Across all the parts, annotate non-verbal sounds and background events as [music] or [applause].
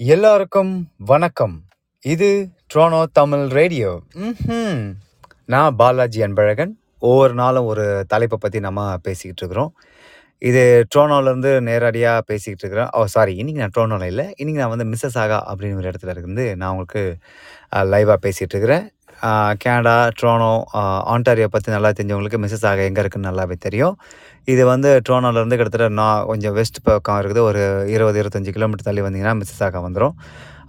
எல்லாருக்கும் வணக்கம். இது ட்ரோனோ தமிழ் ரேடியோ ம் நான் பாலாஜி அன்பழகன். ஒவ்வொரு நாளும் ஒரு தலைப்பை பற்றி நம்ம பேசிக்கிட்டு இருக்கிறோம். இது ட்ரோனோலேருந்து நேரடியாக பேசிக்கிட்டு இருக்கிறேன். ஓ சாரி இன்றைக்கி நான் ட்ரோனோவில் இல்லை. இன்றைக்கி நான் வந்து மிஸ்ஸஸ் ஆகா அப்படின்னு ஒரு இடத்துல இருந்து நான் உங்களுக்கு லைவாக பேசிகிட்டு இருக்கிறேன். கனடா ட்ரோனோ ஆண்டாரியோ பற்றி நல்லா தெரிஞ்சவங்களுக்கு மிஸ்ஸஸ் ஆக எங்கே இருக்குன்னு நல்லாவே தெரியும். இது வந்து ட்ரோனோலேருந்து கிட்டத்தட்ட நான் கொஞ்சம் வெஸ்ட் பக்கம் இருக்குது. ஒரு இருபது இருபத்தஞ்சி கிலோமீட்டர் தள்ளி வந்தீங்கன்னா மிஸ்ஸாக்கா வந்துடும்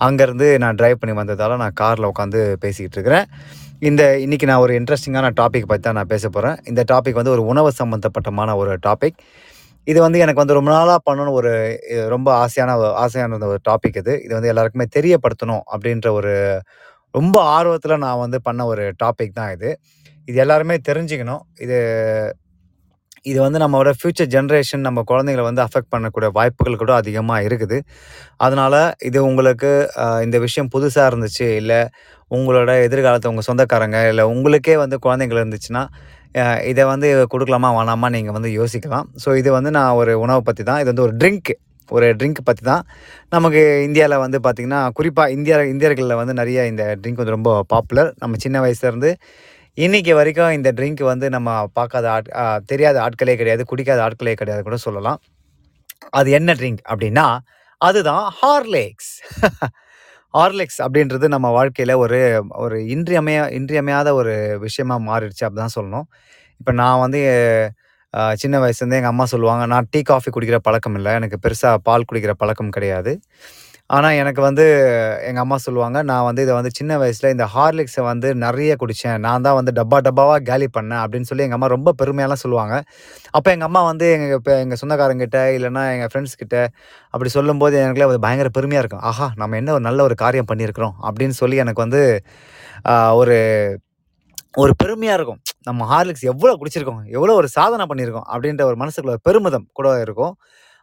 அங்கேருந்து நான் ட்ரைவ் பண்ணி வந்ததால் நான் காரில் உட்காந்து பேசிக்கிட்டு இருக்கிறேன். இந்த இன்றைக்கி நான் ஒரு இன்ட்ரெஸ்டிங்கான டாபிக் பற்றி தான் நான் பேச போகிறேன் இந்த டாபிக் வந்து ஒரு உணவு சம்மந்தப்பட்டமான ஒரு டாபிக் இது வந்து எனக்கு வந்து ரொம்ப நாளாக பண்ணணும் ஒரு ரொம்ப ஆசையான ஆசையான ஒரு டாபிக் இது. இது வந்து எல்லாருக்குமே தெரியப்படுத்தணும் அப்படின்ற ஒரு ரொம்ப ஆர்வத்தில் நான் வந்து பண்ண ஒரு டாபிக் தான் இது. இது எல்லாருமே தெரிஞ்சுக்கணும். இது இது வந்து நம்மளோட ஃப்யூச்சர் ஜென்ரேஷன் நம்ம குழந்தைங்களை வந்து அஃபெக்ட் பண்ணக்கூடிய வாய்ப்புகள் கூட அதிகமாக இருக்குது. அதனால் இது உங்களுக்கு இந்த விஷயம் புதுசாக இருந்துச்சு இல்லை உங்களோட எதிர்காலத்தை உங்கள் சொந்தக்காரங்க இல்லை உங்களுக்கே வந்து குழந்தைங்கள் இருந்துச்சுன்னா இதை வந்து கொடுக்கலாமா வேணாமா நீங்கள் வந்து யோசிக்கலாம். ஸோ இது வந்து நான் ஒரு உணவை பற்றி தான். இது வந்து ஒரு ட்ரிங்க் ஒரு ட்ரிங்க் பற்றி தான். நமக்கு இந்தியாவில் வந்து பார்த்திங்கன்னா குறிப்பாக இந்தியா இந்தியர்களில் வந்து நிறைய இந்த ட்ரிங்க் வந்து ரொம்ப பாப்புலர் நம்ம சின்ன வயசுலேருந்து இன்னைக்கு வரைக்கும் இந்த ட்ரிங்க் வந்து நம்ம பார்க்காத ஆட் தெரியாத ஆட்களே கிடையாது குடிக்காத ஆட்களே கிடையாது கூட சொல்லலாம். அது என்ன ட்ரிங்க் அப்படின்னா அதுதான் ஹார்லேக்ஸ். ஹார்லிக்ஸ் அப்படின்றது நம்ம வாழ்க்கையில் ஒரு ஒரு இன்றியமைய இன்றியமையாத ஒரு விஷயமாக மாறிடுச்சு அப்படி தான் சொல்லணும். இப்போ நான் வந்து சின்ன வயசுலேருந்தே எங்கள் அம்மா சொல்லுவாங்க நான் டீ காஃபி குடிக்கிற பழக்கம் இல்லை. எனக்கு பெருசாக பால் குடிக்கிற பழக்கம் கிடையாது. ஆனால் எனக்கு வந்து எங்கள் அம்மா சொல்லுவாங்க நான் வந்து இதை வந்து சின்ன வயசில் இந்த ஹார்லிக்ஸை வந்து நிறைய குடித்தேன் நான் தான் வந்து டப்பா டப்பாவாக கேலி பண்ணேன். அப்படின்னு சொல்லி எங்கள் அம்மா ரொம்ப பெருமையாலாம் சொல்லுவாங்க. அப்போ எங்கள் அம்மா வந்து எங்கள் இப்போ எங்கள் சொந்தக்காரங்கிட்ட இல்லைன்னா எங்கள் ஃப்ரெண்ட்ஸ் கிட்ட அப்படி சொல்லும்போது எனக்குலாம் அது பயங்கர பெருமையாக இருக்கும். ஆஹா நம்ம என்ன ஒரு நல்ல ஒரு காரியம் பண்ணியிருக்கிறோம். அப்படின்னு சொல்லி எனக்கு வந்து ஒரு ஒரு பெருமையாக இருக்கும். நம்ம ஹார்லிக்ஸ் எவ்வளோ குடிச்சிருக்கோம். எவ்வளோ ஒரு சாதனை பண்ணியிருக்கோம். அப்படின்ற ஒரு மனசுக்குள்ள ஒரு பெருமிதம் கூட இருக்கும்.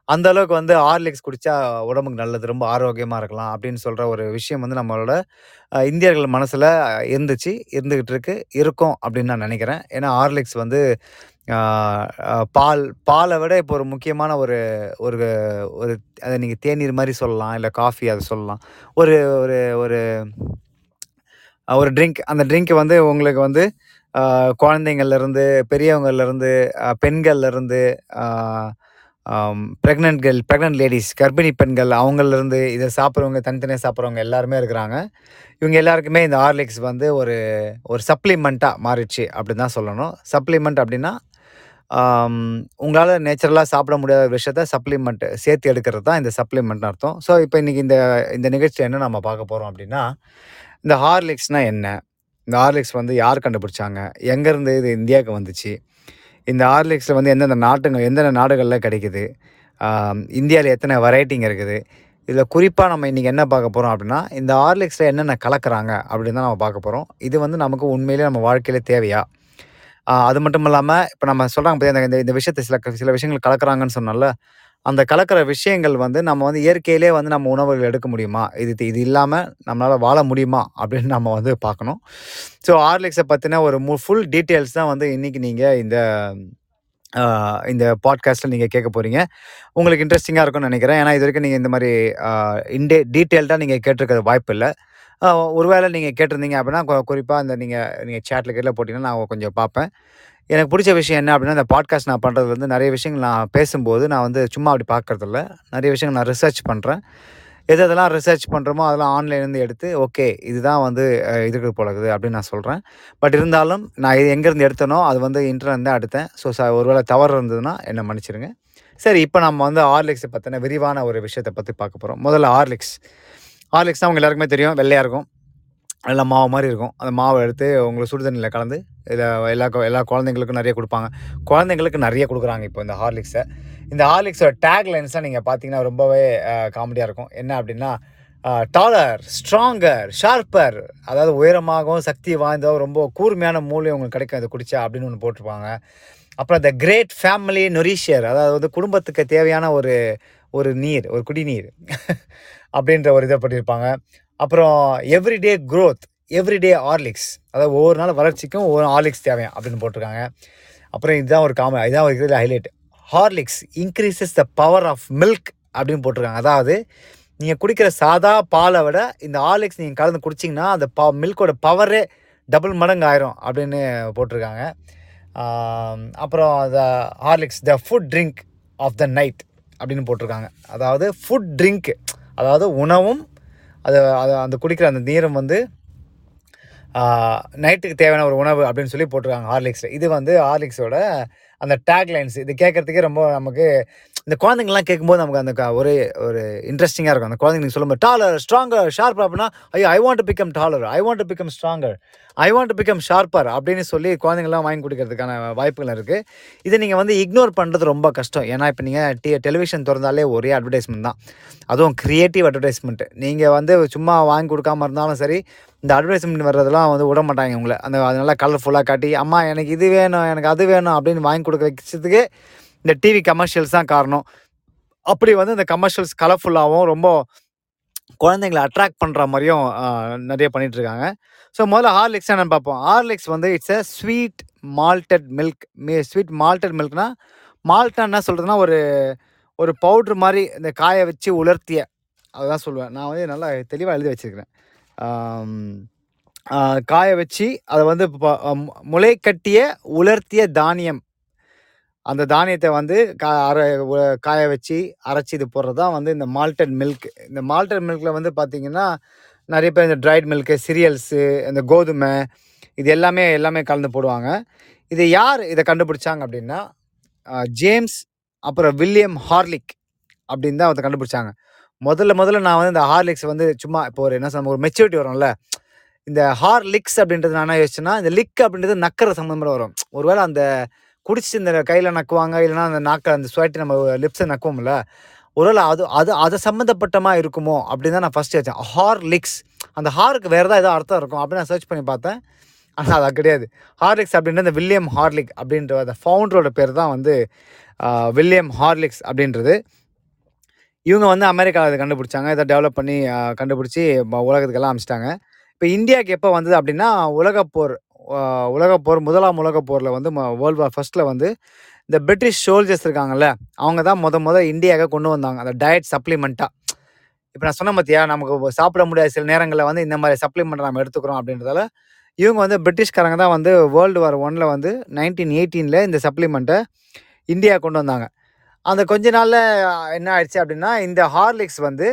அந்த அளவுக்கு வந்து ஹார்லிக்ஸ் குடிச்சா உடம்புக்கு நல்லது ரொம்ப ஆரோக்கியமாக இருக்கலாம் அப்படின்னு சொல்கிற ஒரு விஷயம் வந்து நம்மளோட அஹ், இந்தியர்கள் மனசில் இருந்துச்சு இருந்துக்கிட்டு இருக்கு இருக்கும் அப்படின்னு நான் நினைக்கிறேன். ஏன்னா ஹார்லிக்ஸ் வந்து பால் பாலை விட இப்போ ஒரு முக்கியமான ஒரு ஒரு ஒரு அதை நீங்கள் தேநீர் மாதிரி சொல்லலாம் இல்லை காஃபி அதை சொல்லலாம். ஒரு ஒரு ஒரு அஹ், ஒரு ட்ரிங்க் அந்த ட்ரிங்க் வந்து உங்களுக்கு வந்து குழந்தைங்கள்லேருந்து பெரியவங்கள்லேருந்து பெண்கள்லேருந்து ப்ரெக்னென்ட் கேர்ள் ப்ரெக்னென்ட் லேடிஸ் கர்ப்பிணி பெண்கள் அவங்கள்லேருந்து இதை சாப்பிட்றவங்க தனித்தனியாக சாப்பிட்றவங்க எல்லாருமே இருக்கிறாங்க. இவங்க எல்லாருக்குமே இந்த ஹார்லிக்ஸ் வந்து ஒரு ஒரு சப்ளிமெண்ட்டாக மாறிடுச்சு அப்படின்னு தான் சொல்லணும். சப்ளிமெண்ட் அப்படின்னா உங்களால் நேச்சுரலாக சாப்பிட முடியாத விஷயத்த சப்ளிமெண்ட் சேர்த்து எடுக்கிறது தான் இந்த சப்ளிமெண்ட்னு அர்த்தம். ஸோ இப்போ இன்றைக்கி இந்த இந்த நிகழ்ச்சி என்ன நம்ம பார்க்க போகிறோம் அப்படின்னா இந்த ஹார்லிக்ஸ்னால் என்ன? இந்த ஹார்லிக்ஸ் வந்து யார் கண்டுபிடிச்சாங்க? எங்கேருந்து இது இந்தியாவுக்கு வந்துச்சு? இந்த ஹார்லிக்ஸில் வந்து எந்தெந்த நாட்டுங்க எந்தெந்த நாடுகளில் கிடைக்குது? இந்தியாவில் எத்தனை வெரைட்டிங்க இருக்குது? இதில் குறிப்பாக நம்ம இன்றைக்கி என்ன பார்க்க போகிறோம் அப்படின்னா இந்த ஹார்லிக்ஸில் என்னென்ன கலக்கிறாங்க அப்படின்னு தான் நம்ம பார்க்க போகிறோம் இது வந்து நமக்கு உண்மையிலே நம்ம வாழ்க்கையில் தேவையா? அது மட்டும் இல்லாமல் இப்போ நம்ம சொல்கிறாங்க பார்த்தீங்க இந்த இந்த விஷயத்தை சில சில விஷயங்கள் கலக்கிறாங்கன்னு சொன்னால அந்த கலக்கிற விஷயங்கள் வந்து நம்ம வந்து இயற்கையிலே வந்து நம்ம உணவுகள் எடுக்க முடியுமா? இது இது இல்லாமல் நம்மளால் வாழ முடியுமா? அப்படின்னு நம்ம வந்து பார்க்கணும். ஸோ ஹார்லிக்ஸை பற்றின ஒரு மு ஃபுல் டீட்டெயில்ஸ் தான் வந்து இன்றைக்கி நீங்கள் இந்த இந்த பாட்காஸ்ட்டில் நீங்கள் கேட்க போகிறீங்க உங்களுக்கு இன்ட்ரெஸ்டிங்காக இருக்கும்னு நினைக்கிறேன். ஏன்னா இது வரைக்கும் நீங்கள் இந்த மாதிரி இன்டே டீட்டெயில்டாக நீங்கள் கேட்டிருக்கிறது வாய்ப்பு இல்லை. ஒருவேளை நீங்கள் கேட்டிருந்தீங்க அப்படின்னா குறிப்பாக அந்த நீங்கள் நீங்கள் சேட்டில் கேட்டில் போட்டிங்கன்னா நான் கொஞ்சம் பார்ப்பேன். எனக்கு பிடிச்ச விஷயம் என்ன அப்படின்னா இந்த பாட்காஸ்ட் நான் பண்ணுறது வந்து நிறைய விஷயங்கள் நான் பேசும்போது நான் வந்து சும்மா அப்படி பார்க்கறதில்ல. நிறைய விஷயங்கள் நான் ரிசர்ச் பண்ணுறேன் எது எதெல்லாம் ரிசர்ச் பண்ணுறோமோ அதெல்லாம் ஆன்லைன்லேருந்து எடுத்து ஓகே இதுதான் வந்து இதுக்கு பழகுது அப்படின்னு நான் சொல்கிறேன் பட் இருந்தாலும் நான் இது எங்கேருந்து எடுத்தனோ அது வந்து இன்டர்நெட் தான் எடுத்தேன். ஸோ ச ஒருவேளை தவறு இருந்ததுன்னா என்னை மன்னிச்சிருங்க. சரி இப்போ நம்ம வந்து ஹார்லிக்ஸை பற்றின விரிவான ஒரு விஷயத்தை பற்றி பார்க்க போகிறோம் முதல்ல ஹார்லிக்ஸ் ஹார்லிக்ஸ் தான் அவங்க எல்லாருக்குமே தெரியும். வெள்ளையாக இருக்கும். நல்லா மாவு மாதிரி இருக்கும். அந்த மாவை எடுத்து உங்களுக்கு சுடு தண்ணியில் கலந்து இதை எல்லா எல்லா குழந்தைங்களுக்கும் நிறைய கொடுப்பாங்க. குழந்தைங்களுக்கு நிறைய கொடுக்குறாங்க இப்போ இந்த ஹார்லிக்ஸை. இந்த ஹார்லிக்ஸோட டேக் லைன்ஸ்லாம் நீங்கள் பார்த்தீங்கன்னா ரொம்பவே காமெடியாக இருக்கும். என்ன அப்படின்னா டாலர் ஸ்ட்ராங்கர் ஷார்ப்பர் அதாவது உயரமாகவும் சக்தி வாய்ந்தோ ரொம்ப கூர்மையான மூலியம் உங்களுக்கு கிடைக்கும். இதை குடிச்சா அப்படின்னு ஒன்று போட்டிருப்பாங்க. அப்புறம் த கிரேட் ஃபேமிலி நொரிஷியர் அதாவது வந்து குடும்பத்துக்கு தேவையான ஒரு ஒரு நீர் ஒரு குடிநீர் [laughs] அப்படின்ற ஒரு இதை பண்ணியிருப்பாங்க. அப்புறம் எவ்ரிடே க்ரோத் எவ்ரிடே ஹார்லிக்ஸ் அதாவது ஒவ்வொரு நாள் வளர்ச்சிக்கும் ஒவ்வொரு ஹார்லிக்ஸ் தேவை அப்படின்னு போட்டிருக்காங்க. அப்புறம் இதுதான் ஒரு காம இதுதான் ஒரு highlight Horlicks increases the power of milk அப்படின்னு போட்டிருக்காங்க. அதாவது நீங்கள் குடிக்கிற சாதா பாலை விட இந்த ஹார்லிக்ஸ் நீங்கள் கலந்து குடிச்சிங்கன்னா அந்த பா மில்கோட பவரே டபுள் மடங்கு ஆயிரும் அப்படின்னு போட்டிருக்காங்க. அப்புறம் the Horlicks the food drink of the night அப்படின்னு போட்டிருக்காங்க. அதாவது ஃபுட் ட்ரிங்க் அதாவது உணவும் அதை அதை அந்த குடிக்கிற அந்த நீரும் வந்து நைட்டுக்கு தேவையான ஒரு உணவு அப்படின்னு சொல்லி போட்டிருக்காங்க ஹார்லிக்ஸில். இது வந்து ஹார்லிக்ஸோட அந்த டேக் லைன்ஸ் இது கேட்குறதுக்கே ரொம்ப நமக்கு இந்த குழந்தைங்கலாம் கேட்கும்போது நமக்கு அந்த ஒரே ஒரு ஒரு இன்ட்ரெஸ்டிங்காக இருக்கும். அந்த குழந்தைங்க நீங்கள் சொல்லும்போது டாலர் ஸ்ட்ராங்கர் ஷார்ப் அப்படின்னா ஐயோ I want to become taller I want to become stronger I want to become sharper அப்படின்னு சொல்லி குழந்தைங்களாம் வாங்கி கொடுக்கறதுக்கான வாய்ப்புகள் இருக்குது இதை நீங்கள் வந்து இக்னோர் பண்ணுறது ரொம்ப கஷ்டம். ஏன்னா இப்போ நீங்கள் டி டெலிவிஷன் திறந்தாலே ஒரே அட்வர்டைஸ்மெண்ட் தான். அதுவும் க்ரியேட்டிவ் அட்வர்டைஸ்மெண்ட் நீங்கள் வந்து சும்மா வாங்கி கொடுக்காம இருந்தாலும் சரி இந்த அட்வர்டைஸ்மெண்ட் வர்றதெல்லாம் வந்து விட மாட்டாங்க உங்களை அந்த அது நல்லா கலர்ஃபுல்லாக காட்டி அம்மா எனக்கு இது வேணும் எனக்கு அது வேணும் அப்படின்னு வாங்கி கொடுக்க வச்சதுக்கு இந்த டிவி கமர்ஷியல்ஸ் தான் காரணம். அப்படி வந்து இந்த கமர்ஷியல்ஸ் கலர்ஃபுல்லாகவும் ரொம்ப குழந்தைங்களை அட்ராக்ட் பண்ணுற மாதிரியும் நிறைய பண்ணிகிட்ருக்காங்க இருக்காங்க ஸோ முதல்ல ஹார்லிக்ஸ் நான் பார்ப்போம். ஹார்லிக்ஸ் வந்து it's a sweet malted milk sweet malted மில்க்னா மால்ட்னா என்ன சொல்கிறதுனா ஒரு ஒரு பவுட்ரு மாதிரி இந்த காய வச்சு உலர்த்திய அதுதான் சொல்லுவேன் நான் வந்து நல்லா தெளிவாக எழுதி வச்சுருக்கிறேன். காய வச்சு அதை வந்து முளை கட்டிய உலர்த்திய தானியம். அந்த தானியத்தை வந்து கா அர காய வச்சு அரைச்சி இது போடுறது தான் வந்து இந்த மால்டட் மில்க் இந்த மால்டட் மில்கில் வந்து பார்த்தீங்கன்னா நிறைய பேர் இந்த ட்ரைட் மில்க்கு சீரியல்ஸு இந்த கோதுமை இது எல்லாமே எல்லாமே கலந்து போடுவாங்க. இது யார் இதை கண்டுபிடிச்சாங்க அப்படின்னா ஜேம்ஸ் அப்புறம் வில்லியம் ஹார்லிக் அப்படின்னு தான் அதை கண்டுபிடிச்சாங்க. முதல்ல முதல்ல நான் வந்து இந்த ஹார்லிக்ஸ் வந்து சும்மா இப்போ ஒரு என்ன சொல்ல ஒரு மெச்சூரிட்டி வரும்ல. இந்த ஹார்லிக்ஸ் அப்படின்றது நான் என்ன யோசிச்சேன்னா இந்த லிக் அப்படின்றது நக்கிற சம்மந்தமாக வரும். ஒருவேளை அந்த குடிச்சிட்டு இந்த கையில் நக்குவாங்க இல்லைன்னா அந்த நாக்கை அந்த ஸ்வைட்டி நம்ம லிப்ஸை நக்குவோம்ல ஒருவேளை அது அது அது சம்மந்தப்பட்டமாக இருக்குமோ அப்படின்னு தான் நான் ஃபஸ்ட்டு வச்சேன் ஹார்லிக்ஸ் அந்த ஹாருக்கு வேறு தான் ஏதோ அர்த்தம் இருக்கும் அப்படின்னு நான் சர்ச் பண்ணி பார்த்தேன். ஆனால் அது கிடையாது. ஹார்லிக்ஸ் அப்படின்ற அந்த வில்லியம் ஹார்லிக் அப்படின்ற அந்த ஃபவுண்டரோட பேர் தான் வந்து வில்லியம் ஹார்லிக்ஸ் அப்படின்றது. இவங்க வந்து அமெரிக்காவில் அதை கண்டுபிடிச்சாங்க. இதை டெவலப் பண்ணி கண்டுபிடிச்சி உலகத்துக்கெல்லாம் அமிச்சிட்டாங்க. இப்போ இந்தியாவுக்கு எப்போ வந்தது அப்படின்னா உலகப்போர் உலகப்போர் முதலாம் உலகப் போரில் வந்து வேர்ல்டு வார் ஃபர்ஸ்ட்டில் வந்து இந்த பிரிட்டிஷ் சோல்ஜர்ஸ் இருக்காங்கல்ல அவங்க தான் முத முத இந்தியாவுக்கு கொண்டு வந்தாங்க. அந்த டயட் சப்ளிமெண்ட்டாக இப்போ நான் சொன்ன பார்த்தியா நமக்கு சாப்பிட முடியாத சில நேரங்களில் வந்து இந்த மாதிரி சப்ளிமெண்ட் நம்ம எடுத்துக்கிறோம் அப்படின்றதால இவங்க வந்து பிரிட்டிஷ்காரங்க தான் வந்து வேர்ல்டு வார் ஒனில் வந்து நைன்டீன் எயிட்டீனில் இந்த சப்ளிமெண்ட்டை இந்தியா கொண்டு வந்தாங்க. அந்த கொஞ்ச நாளில் என்ன ஆயிடுச்சு அப்படின்னா இந்த ஹார்லிக்ஸ் வந்து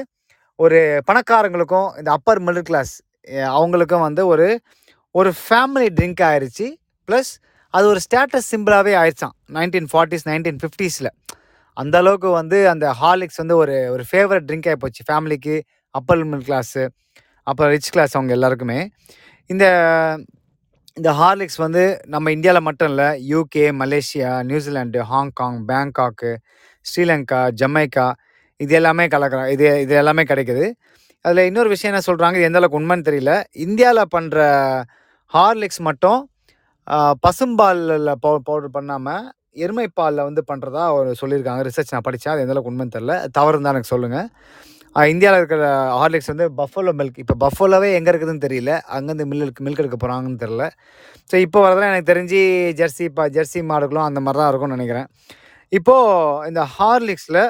ஒரு பணக்காரங்களுக்கும் இந்த அப்பர் மிடில் கிளாஸ் அவங்களுக்கும் வந்து ஒரு ஒரு ஃபேமிலி ட்ரிங்க் ஆயிடுச்சு ப்ளஸ் அது ஒரு ஸ்டேட்டஸ் சிம்பிளாகவே ஆயிடுச்சான் நைன்டீன் ஃபார்ட்டிஸ் நைன்டீன் ஃபிஃப்டிஸில் அந்த அளவுக்கு வந்து அந்த ஹார்லிக்ஸ் வந்து ஒரு ஒரு ஃபேவரட் ட்ரிங்க் ஆகி போச்சு ஃபேமிலிக்கு அப்பர் மிடில் கிளாஸு அப்புறம் ரிச் கிளாஸ் அவங்க எல்லாருக்குமே. இந்த இந்த ஹார்லிக்ஸ் வந்து நம்ம இந்தியாவில் மட்டும் இல்லை UK Malaysia New Zealand Hong Kong Bangkok Sri Lanka Jamaica இது எல்லாமே கலக்கிறோம் இது இது எல்லாமே கிடைக்குது. அதில் இன்னொரு விஷயம் என்ன சொல்கிறாங்க இது எந்த அளவுக்கு உண்மைன்னு தெரியல. இந்தியாவில் பண்ணுற ஹார்லிக்ஸ் மட்டும் பசும்பாலில் பவு பவுடர் பண்ணாமல் எருமை பாலில் வந்து பண்ணுறதா ஒரு சொல்லியிருக்காங்க. ரிசர்ச் நான் படித்தேன் அது எந்த அளவுக்கு உண்மைன்னு தெரில தவறு தான் எனக்கு சொல்லுங்கள் இந்தியாவில் இருக்கிற ஹார்லிக்ஸ் வந்து பஃபோலோ மில்க். இப்போ பஃபோலோவே எங்கே இருக்குதுன்னு தெரியல. அங்கேருந்து மில்லுக்கு மில்க் எடுக்க போகிறாங்கன்னு தெரில ஸோ இப்போ வரதெல்லாம் எனக்கு தெரிஞ்சு ஜெர்சி இப்போ ஜெர்சி மாடுகளும் அந்த மாதிரி தான் இருக்கும்னு நினைக்கிறேன். இப்போது இந்த ஹார்லிக்ஸில்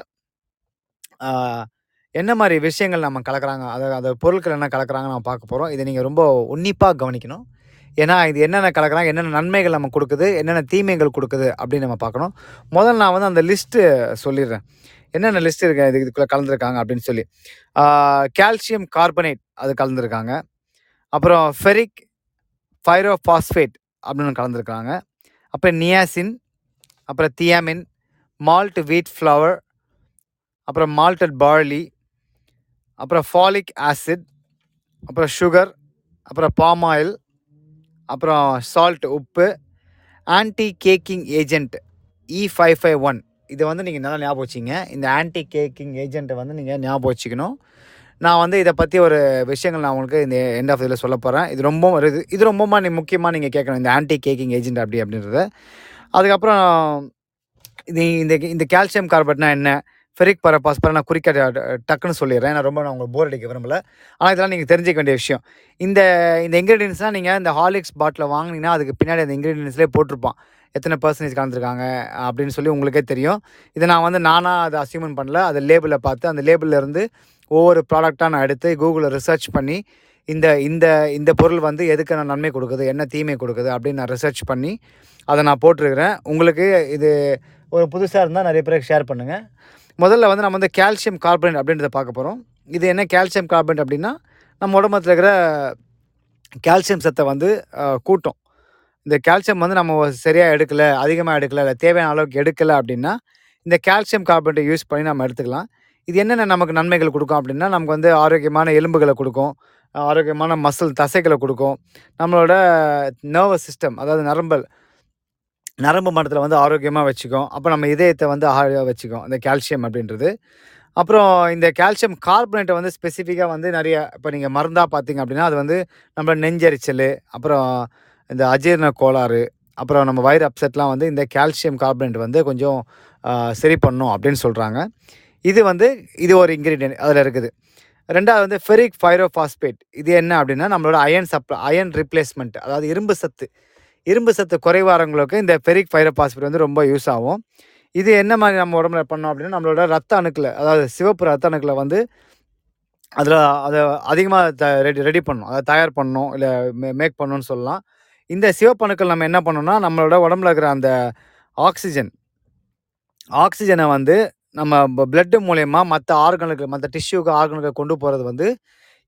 என்ன மாதிரி விஷயங்கள் நம்ம கலக்கிறாங்க? அதை அந்த பொருட்கள் என்ன கலக்கிறாங்க நம்ம பார்க்க போகிறோம் இதை நீங்கள் ரொம்ப உன்னிப்பாக கவனிக்கணும். ஏன்னா இது என்னென்ன கலக்கிறாங்க? என்னென்ன நன்மைகள் நம்ம கொடுக்குது? என்னென்ன தீமைகள் கொடுக்குது? அப்படின்னு நம்ம பார்க்கணும். முதல்ல நான் வந்து அந்த லிஸ்ட்டு சொல்லிடுறேன். என்னென்ன லிஸ்ட் இருக்கு? இது இதுக்குள்ளே கலந்துருக்காங்க அப்படின்னு சொல்லி. கால்சியம் கார்பனேட் அது கலந்துருக்காங்க. அப்புறம் ஃபெரிக் ஃபைரோபாஸ்பேட் அப்படின்னு கலந்துருக்காங்க. அப்புறம் நியாசின் அப்புறம் தியாமின் மால்ட் வீட் ஃப்ளவர் அப்புறம் மால்டட் பார்லி அப்புறம் ஃபாலிக் ஆசிட் அப்புறம் சுகர் அப்புறம் பாம் ஆயில் அப்புறம் சால்ட் உப்பு anti caking agent E five five one இதை வந்து நீங்கள் நல்லா ஞாபகம் வச்சிங்க. இந்த ஆன்டி கேக்கிங் ஏஜென்ட்டை வந்து நீங்கள் ஞாபகம் வச்சுக்கணும். நான் வந்து இதை பற்றி ஒரு விஷயங்கள் நான் உங்களுக்கு இந்த எண்ட் ஆஃப் இதில் சொல்ல போகிறேன் இது ரொம்ப இது இது ரொம்ப நீ முக்கியமாக நீங்கள் கேட்கணும். இந்த ஆன்டி கேக்கிங் ஏஜென்ட் அப்படி அப்படின்றத. அதுக்கப்புறம் இது இந்த இந்த கால்சியம் கார்பட்னா என்ன? ஃபெரிக் பரபாஸ்பரை நான் குறிக்க டக்குன்னு சொல்லிடுறேன். நான் ரொம்ப நான் உங்களுக்கு போர் அடிக்க விரும்பல. ஆனால் இதெல்லாம் நீங்கள் தெரிஞ்சிக்க வேண்டிய விஷயம். இந்த இந்த இன்க்ரீடியன்ஸ்லாம் நீங்கள் இந்த ஹாலிக்ஸ் பாட்டில் வாங்கினீங்கன்னா அதுக்கு பின்னாடி அந்த இன்க்ரீடியன்ஸ்லேயே போட்டிருப்பான். எத்தனை பர்சன்டேஜ் கலந்துருக்காங்க அப்படின்னு சொல்லி உங்களுக்கே தெரியும். இதை நான் வந்து நானாக அதை அசியூமன் பண்ணல. அதை லேபிளை பார்த்து அந்த லேபிளிலேருந்து ஒவ்வொரு ப்ராடக்டாக நான் எடுத்து கூகுளில் ரிசர்ச் பண்ணி இந்த இந்த இந்த பொருள் வந்து எதுக்கு நான் நன்மை கொடுக்குது என்ன தீமை கொடுக்குது அப்படின்னு நான் ரிசர்ச் பண்ணி அதை நான் போட்டிருக்கிறேன். உங்களுக்கு இது ஒரு புதுசாக இருந்தால் நிறைய பேருக்கு ஷேர் பண்ணுங்கள் முதல்ல வந்து நம்ம வந்து கால்சியம் கார்பனேட் அப்படின்றத பார்க்க போகிறோம் இது என்ன கால்சியம் கார்பனேட் அப்படின்னா நம்ம உடம்புல இருக்கிற கால்சியம் சத்தை வந்து கூட்டும். இந்த கால்சியம் வந்து நம்ம சரியாக எடுக்கலை அதிகமாக எடுக்கலை இல்லை தேவையான அளவுக்கு எடுக்கலை அப்படின்னா இந்த கால்சியம் கார்பனேட்டை யூஸ் பண்ணி நம்ம எடுத்துக்கலாம். இது என்னென்ன நமக்கு நன்மைகள் கொடுக்கும் அப்படின்னா நமக்கு வந்து ஆரோக்கியமான எலும்புகளை கொடுக்கும் ஆரோக்கியமான மசில் தசைகளை கொடுக்கும். நம்மளோட நர்வஸ் சிஸ்டம் அதாவது நரம்பல் நரம்பு மண்டலத்தில் வந்து ஆரோக்கியமாக வச்சுக்கும். அப்போ நம்ம இதயத்தை வந்து ஆரோக்கியமாக வச்சுக்கும். இந்த கால்சியம் அப்படின்றது. அப்புறம் இந்த கால்சியம் கார்பனேட்டை வந்து ஸ்பெசிஃபிக்காக வந்து நிறைய இப்போ நீங்கள் மருந்தாக பார்த்தீங்க அப்படின்னா அது வந்து நம்ம நெஞ்சரிச்சல் அப்புறம் இந்த அஜீரண கோளாறு அப்புறம் நம்ம வயிறு அப்செட்லாம் வந்து இந்த கால்சியம் கார்பனேட் வந்து கொஞ்சம் சரி பண்ணும் அப்படின்னு சொல்கிறாங்க இது வந்து இது ஒரு இன்க்ரீடியன்ட் அதில் இருக்குது. ரெண்டாவது வந்து ஃபெரிக் ஃபைரோஃபாஸ்பேட் இது என்ன அப்படின்னா நம்மளோட அயன் சப்ளை அயன் ரிப்ளேஸ்மெண்ட் அதாவது இரும்பு சத்து. இரும்பு சத்து குறைவாரங்களுக்கு இந்த ஃபெரிக் ஃபைரோபாஸ்பேட் வந்து ரொம்ப யூஸ் ஆகும். இது என்ன மாதிரி நம்ம உடம்புல பண்ணோம் அப்படின்னா நம்மளோட ரத்த அணுக்களை அதாவது சிவப்பு ரத்த அணுக்களை வந்து அதில் அதை அதிகமாக த ரெடி ரெடி பண்ணணும் அதை தயார் பண்ணணும் இல்லை மே மேக் பண்ணணும்னு சொல்லலாம். இந்த சிவப்பு அணுக்கள் நம்ம என்ன பண்ணோம்னா நம்மளோட உடம்புல இருக்கிற அந்த ஆக்சிஜன் ஆக்சிஜனை வந்து நம்ம பிளட்டு மூலயமா மற்ற ஆர்கனுக்கு மற்ற டிஷ்யூக்கு ஆர்கனுக்கு கொண்டு போகிறது வந்து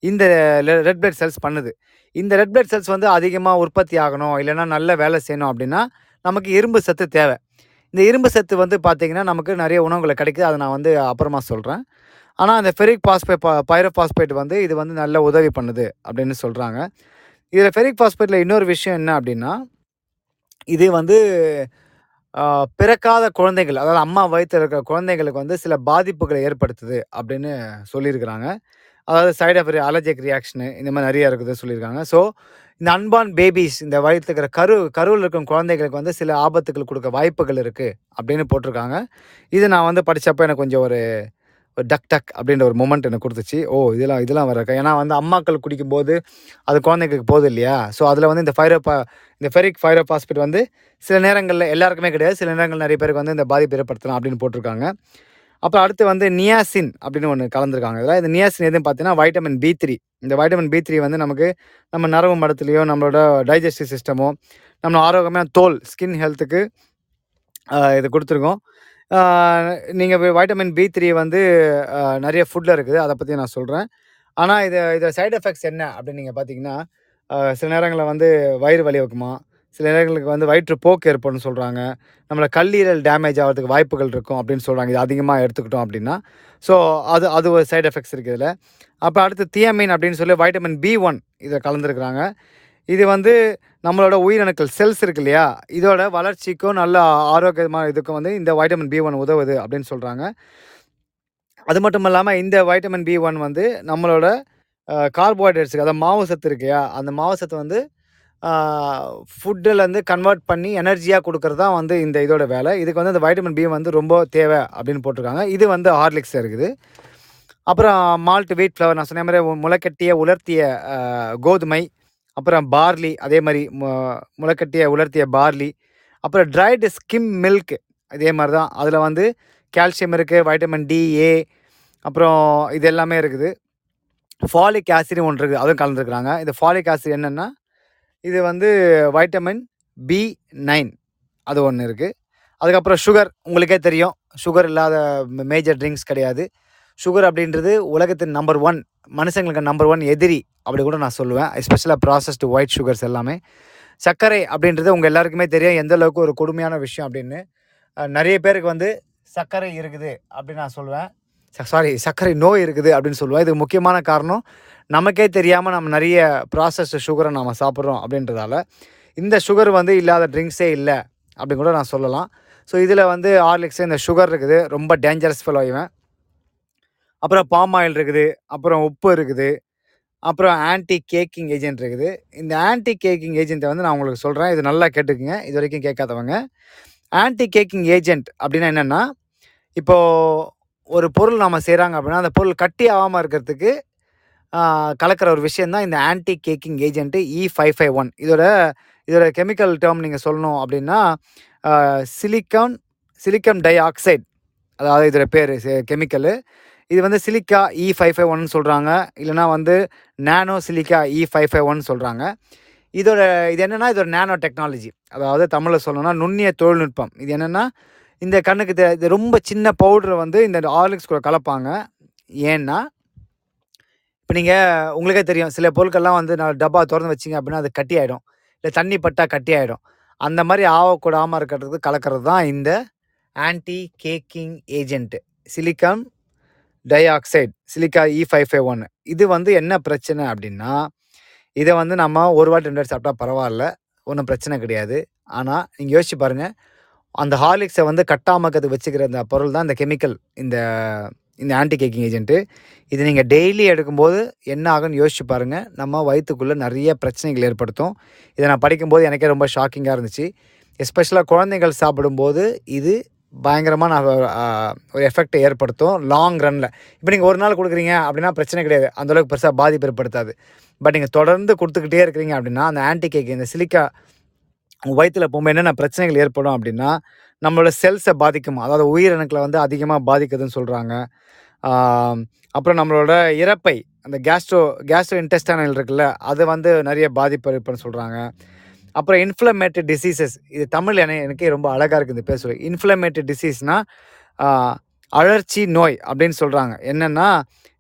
இந்த ரெட் பிளட் செல்ஸ் பண்ணுது. இந்த ரெட் பிளட் செல்ஸ் வந்து அதிகமாக உற்பத்தி ஆகணும் இல்லைன்னா நல்ல வேலை செய்யணும் அப்படின்னா நமக்கு இரும்பு சத்து தேவை. இந்த இரும்பு சத்து வந்து பார்த்திங்கன்னா நமக்கு நிறைய உணவுகளை கிடைக்குது. அதை நான் வந்து அப்புறமா சொல்கிறேன் ஆனால் அந்த ஃபெரிக் பாஸ்பேட் பைரோபாஸ்பேட் வந்து இது வந்து நல்ல உதவி பண்ணுது அப்படின்னு சொல்கிறாங்க இதில் ஃபெரிக் பாஸ்பேட்டில் இன்னொரு விஷயம் என்ன அப்படின்னா இது வந்து பிறக்காத குழந்தைகள் அதாவது அம்மா வயிற்றில் இருக்கிற குழந்தைங்களுக்கு வந்து சில பாதிப்புகளை ஏற்படுத்துது அப்படின்னு சொல்லியிருக்கிறாங்க. அதாவது சைடு எஃபெக்ட் அலர்ஜிக் ரியாக்ஷனு இந்த மாதிரி நிறையா இருக்குது சொல்லியிருக்காங்க. ஸோ இந்த அன்பான் பேபிஸ் இந்த வயிற்றில் இருக்கிற கரு கருவில் இருக்கும் குழந்தைகளுக்கு வந்து சில ஆபத்துகள் கொடுக்க வாய்ப்புகள் இருக்குது அப்படின்னு போட்டிருக்காங்க. இது நான் வந்து படித்தப்போ எனக்கு கொஞ்சம் ஒரு ஒரு டக் டக் அப்படின்ற ஒரு மூமெண்ட் எனக்கு கொடுத்துச்சு. ஓ இதெல்லாம் இதெல்லாம் வர ஏன்னா வந்து அம்மாக்கள் குடிக்கும்போது அது குழந்தைங்களுக்கு போகுது இல்லையா? ஸோ அதில் வந்து இந்த ஃபைரோபா இந்த ஃபெரிக் ஃபைரோபாஸ்பேட் வந்து சில நேரங்களில் எல்லாருக்குமே கிடையாது. சில நேரங்கள் நிறைய பேருக்கு வந்து இந்த பாதிப்பு ஏற்படுத்தலாம் அப்படின்னு போட்டிருக்காங்க. அப்புறம் அடுத்து வந்து நியாசின் அப்படின்னு ஒன்று கலந்துருக்காங்க. இதில் இந்த நியாசின் எதுவும் பார்த்தீங்கன்னா வைட்டமின் பி த்ரீ இந்த வைட்டமின் பி த்ரீ வந்து நமக்கு நம்ம நரவு மடத்துலேயோ நம்மளோட டைஜஸ்டிவ் சிஸ்டமோ நம்ம ஆரோக்கியமான தோல் ஸ்கின் ஹெல்த்துக்கு இது கொடுத்துருக்கோம். நீங்கள் வைட்டமின் பி த்ரீ வந்து நிறைய ஃபுட்டில் இருக்குது. அதை பற்றி நான் சொல்கிறேன் ஆனால் இது இதை சைடு எஃபெக்ட்ஸ் என்ன அப்படின்னு நீங்கள் பார்த்தீங்கன்னா சில நேரங்களில் வந்து வயிறு வலி வைக்குமா சில நேரங்களுக்கு வந்து வயிற்றுப்போக்கு ஏற்படும்னு சொல்கிறாங்க நம்மளை கல்லீரல் டேமேஜ் ஆகிறதுக்கு வாய்ப்புகள் இருக்கும் அப்படின்னு சொல்கிறாங்க இது அதிகமாக எடுத்துக்கிட்டோம் அப்படின்னா. ஸோ அது அது ஒரு சைடு எஃபெக்ட்ஸ் இருக்குது இதில். அப்போ அடுத்து தியமின் அப்படின்னு சொல்லி வைட்டமின் பி ஒன் இதை கலந்துருக்குறாங்க. இது வந்து நம்மளோட உயிரணுக்கள் செல்ஸ் இருக்கு இல்லையா? இதோட வளர்ச்சிக்கும் நல்ல ஆரோக்கியமான இதுக்கும் வந்து இந்த வைட்டமின் பி ஒன் உதவுது அப்படின்னு சொல்கிறாங்க அது மட்டும் இல்லாமல் இந்த வைட்டமின் பி ஒன் வந்து நம்மளோட கார்போஹைட்ரேட்ஸுக்கு அதாவது மாவு சத்து இருக்கையா அந்த மாவு சத்து வந்து ஃபுட்டிலேருந்து கன்வெர்ட் பண்ணி எனர்ஜியாக கொடுக்குறது தான் வந்து இந்த இதோட வேலை. இதுக்கு வந்து இந்த வைட்டமின் பி வந்து ரொம்ப தேவை அப்படின்னு போட்டிருக்காங்க. இது வந்து ஹார்லிக்ஸ் இருக்குது. அப்புறம் மால்ட் வீட் ஃப்ளவர் நான் சொன்ன மாதிரி முளைக்கட்டிய உலர்த்திய கோதுமை அப்புறம் பார்லி அதே மாதிரி மு- முளைக்கட்டிய உலர்த்திய பார்லி அப்புறம் ட்ரைடு ஸ்கிம் மில்க் இதே மாதிரி தான். அதில் வந்து கால்சியம் இருக்குது வைட்டமின் டி ஏ அப்புறம் இது எல்லாமே இருக்குது. ஃபாலிக் ஆசிட் ஒன்று இருக்குது அதுவும் கலந்துருக்குறாங்க. இந்த ஃபாலிக் ஆசிட் என்னென்னா இது வந்து வைட்டமின் பி நைன் அது ஒன்று இருக்குது அதுக்கப்புறம் சுகர் உங்களுக்கே தெரியும். சுகர் இல்லாத மேஜர் ட்ரிங்க்ஸ் கிடையாது. சுகர் அப்படின்றது உலகத்தின் நம்பர் ஒன் மனுஷங்களுக்கு நம்பர் ஒன் எதிரி அப்படி கூட நான் சொல்லுவேன். எஸ்பெஷலாக ப்ராசஸ்டு ஒயிட் சுகர்ஸ் எல்லாமே. சர்க்கரை அப்படின்றது உங்கள் எல்லாருக்குமே தெரியும். எந்த அளவுக்கு ஒரு கொடுமையான விஷயம் அப்படின்னு. நிறைய பேருக்கு வந்து சர்க்கரை இருக்குது அப்படின்னு நான் சொல்லுவேன். சாரி சர்க்கரை நோய் இருக்குது அப்படின்னு சொல்லுவோம். இதுக்கு முக்கியமான காரணம் நமக்கே தெரியாமல் நம்ம நிறைய ப்ராசஸ்டு சுகரை நம்ம சாப்பிட்றோம் அப்படின்றதால இந்த சுகர் வந்து இல்லாத ட்ரிங்க்ஸே இல்லை அப்படின்னு கூட நான் சொல்லலாம். ஸோ இதில் வந்து ஹார்லிக்ஸ் இந்த சுகர் இருக்குது ரொம்ப டேஞ்சரஸ் ஃபெலோ இவன். அப்புறம் பாம் ஆயில் இருக்குது அப்புறம் உப்பு இருக்குது அப்புறம் ஆன்டி கேக்கிங் ஏஜென்ட் இருக்குது. இந்த ஆன்டி கேக்கிங் ஏஜென்ட்டை வந்து நான் உங்களுக்கு சொல்கிறேன் இது நல்லா கேட்டுக்குங்க இது வரைக்கும் கேட்காதவங்க. ஆன்டி கேக்கிங் ஏஜென்ட் அப்படின்னா என்னென்னா இப்போது ஒரு பொருள் நம்ம செய்கிறாங்க அப்படின்னா அந்த பொருள் கட்டி ஆகாமல் இருக்கிறதுக்கு கலக்கிற ஒரு விஷயம் தான் இந்த anti caking agent E five five one இதோட இதோட கெமிக்கல் டேர்ம் நீங்கள் சொல்லணும் அப்படின்னா சிலிக்கான் சிலிக்கம் டை ஆக்சைடு அதாவது இதோட பேர் கெமிக்கலு இது வந்து silica E e five five ஒன்னு சொல்கிறாங்க இல்லைனா வந்து nano silica E five five one சொல்கிறாங்க இதோட இது என்னென்னா இது ஒரு நேனோ டெக்னாலஜி அதாவது தமிழில் சொல்லணும்னா நுண்ணிய தொழில்நுட்பம். இது என்னென்னா இந்த கண்ணுக்கு தெ இது ரொம்ப சின்ன பவுடரை வந்து இந்த ஹார்லிக்ஸ் கூட கலப்பாங்க. ஏன்னா இப்போ நீங்கள் உங்களுக்கே தெரியும் சில பொருட்கள்லாம் வந்து நான் டப்பா திறந்து வச்சிங்க அப்படின்னா அது கட்டி ஆகிடும் இல்லை தண்ணி பட்டா கட்டி ஆகிடும் அந்த மாதிரி ஆகக்கூடாமல் இருக்கிறதுக்கு கலக்கிறது தான் இந்த anti caking agent silicon dioxide silica E five five one இது வந்து என்ன பிரச்சனை அப்படின்னா இதை வந்து நம்ம ஒரு வாட்டி ரெண்டு வாட்டி சாப்பிட்டா பரவாயில்ல. ஒன்றும் பிரச்சனை கிடையாது. ஆனால் நீங்கள் யோசிச்சு பாருங்கள் அந்த ஹார்லிக்ஸை வந்து கட்டாமக்கிறது வச்சுக்கிற அந்த பொருள் தான் இந்த கெமிக்கல் இந்த இந்த ஆன்டி கேக்கிங் ஏஜென்ட்டு இது நீங்கள் டெய்லி எடுக்கும்போது என்ன ஆகும்னு யோசிச்சு பாருங்கள் நம்ம வயிற்றுக்குள்ளே நிறைய பிரச்சனைகள் ஏற்படுத்தும். இதை நான் படிக்கும்போது எனக்கே ரொம்ப ஷாக்கிங்காக இருந்துச்சு. எஸ்பெஷலாக குழந்தைகள் சாப்பிடும்போது இது பயங்கரமான ஒரு எஃபெக்டை ஏற்படுத்தும் லாங் ரனில் இப்போ நீங்கள் ஒரு நாள் கொடுக்குறீங்க அப்படின்னா பிரச்சனை கிடையாது. அந்தளவுக்கு பெருசாக பாதிப்பு ஏற்படுத்தாது. பட் நீங்கள் தொடர்ந்து கொடுத்துக்கிட்டே இருக்கிறீங்க அப்படின்னா அந்த ஆன்டி கேக் இந்த சிலிக்கா வயிற்றில் போகும்போது என்னென்ன பிரச்சனைகள் ஏற்படும் அப்படின்னா நம்மளோட செல்ஸை பாதிக்கும்? அதாவது உயிரணுக்களை வந்து அதிகமாக பாதிக்குதுன்னு சொல்கிறாங்க அப்புறம் நம்மளோட இறப்பை அந்த கேஸ்ட்ரோ கேஸ்ட்ரோ இன்டெஸ்டானல் இருக்குல்ல அது வந்து நிறைய பாதிப்பு ஏற்படுன்னு சொல்கிறாங்க அப்புறம் இன்ஃப்ளமேட்டரி டிசீசஸ் இது தமிழ் என எனக்கே ரொம்ப அழகாக இருக்குது இந்த பேர் சொல்லி இன்ஃப்ளமேட்டரி டிசீஸ்னால் அழற்சி நோய் அப்படின்னு சொல்கிறாங்க என்னென்னா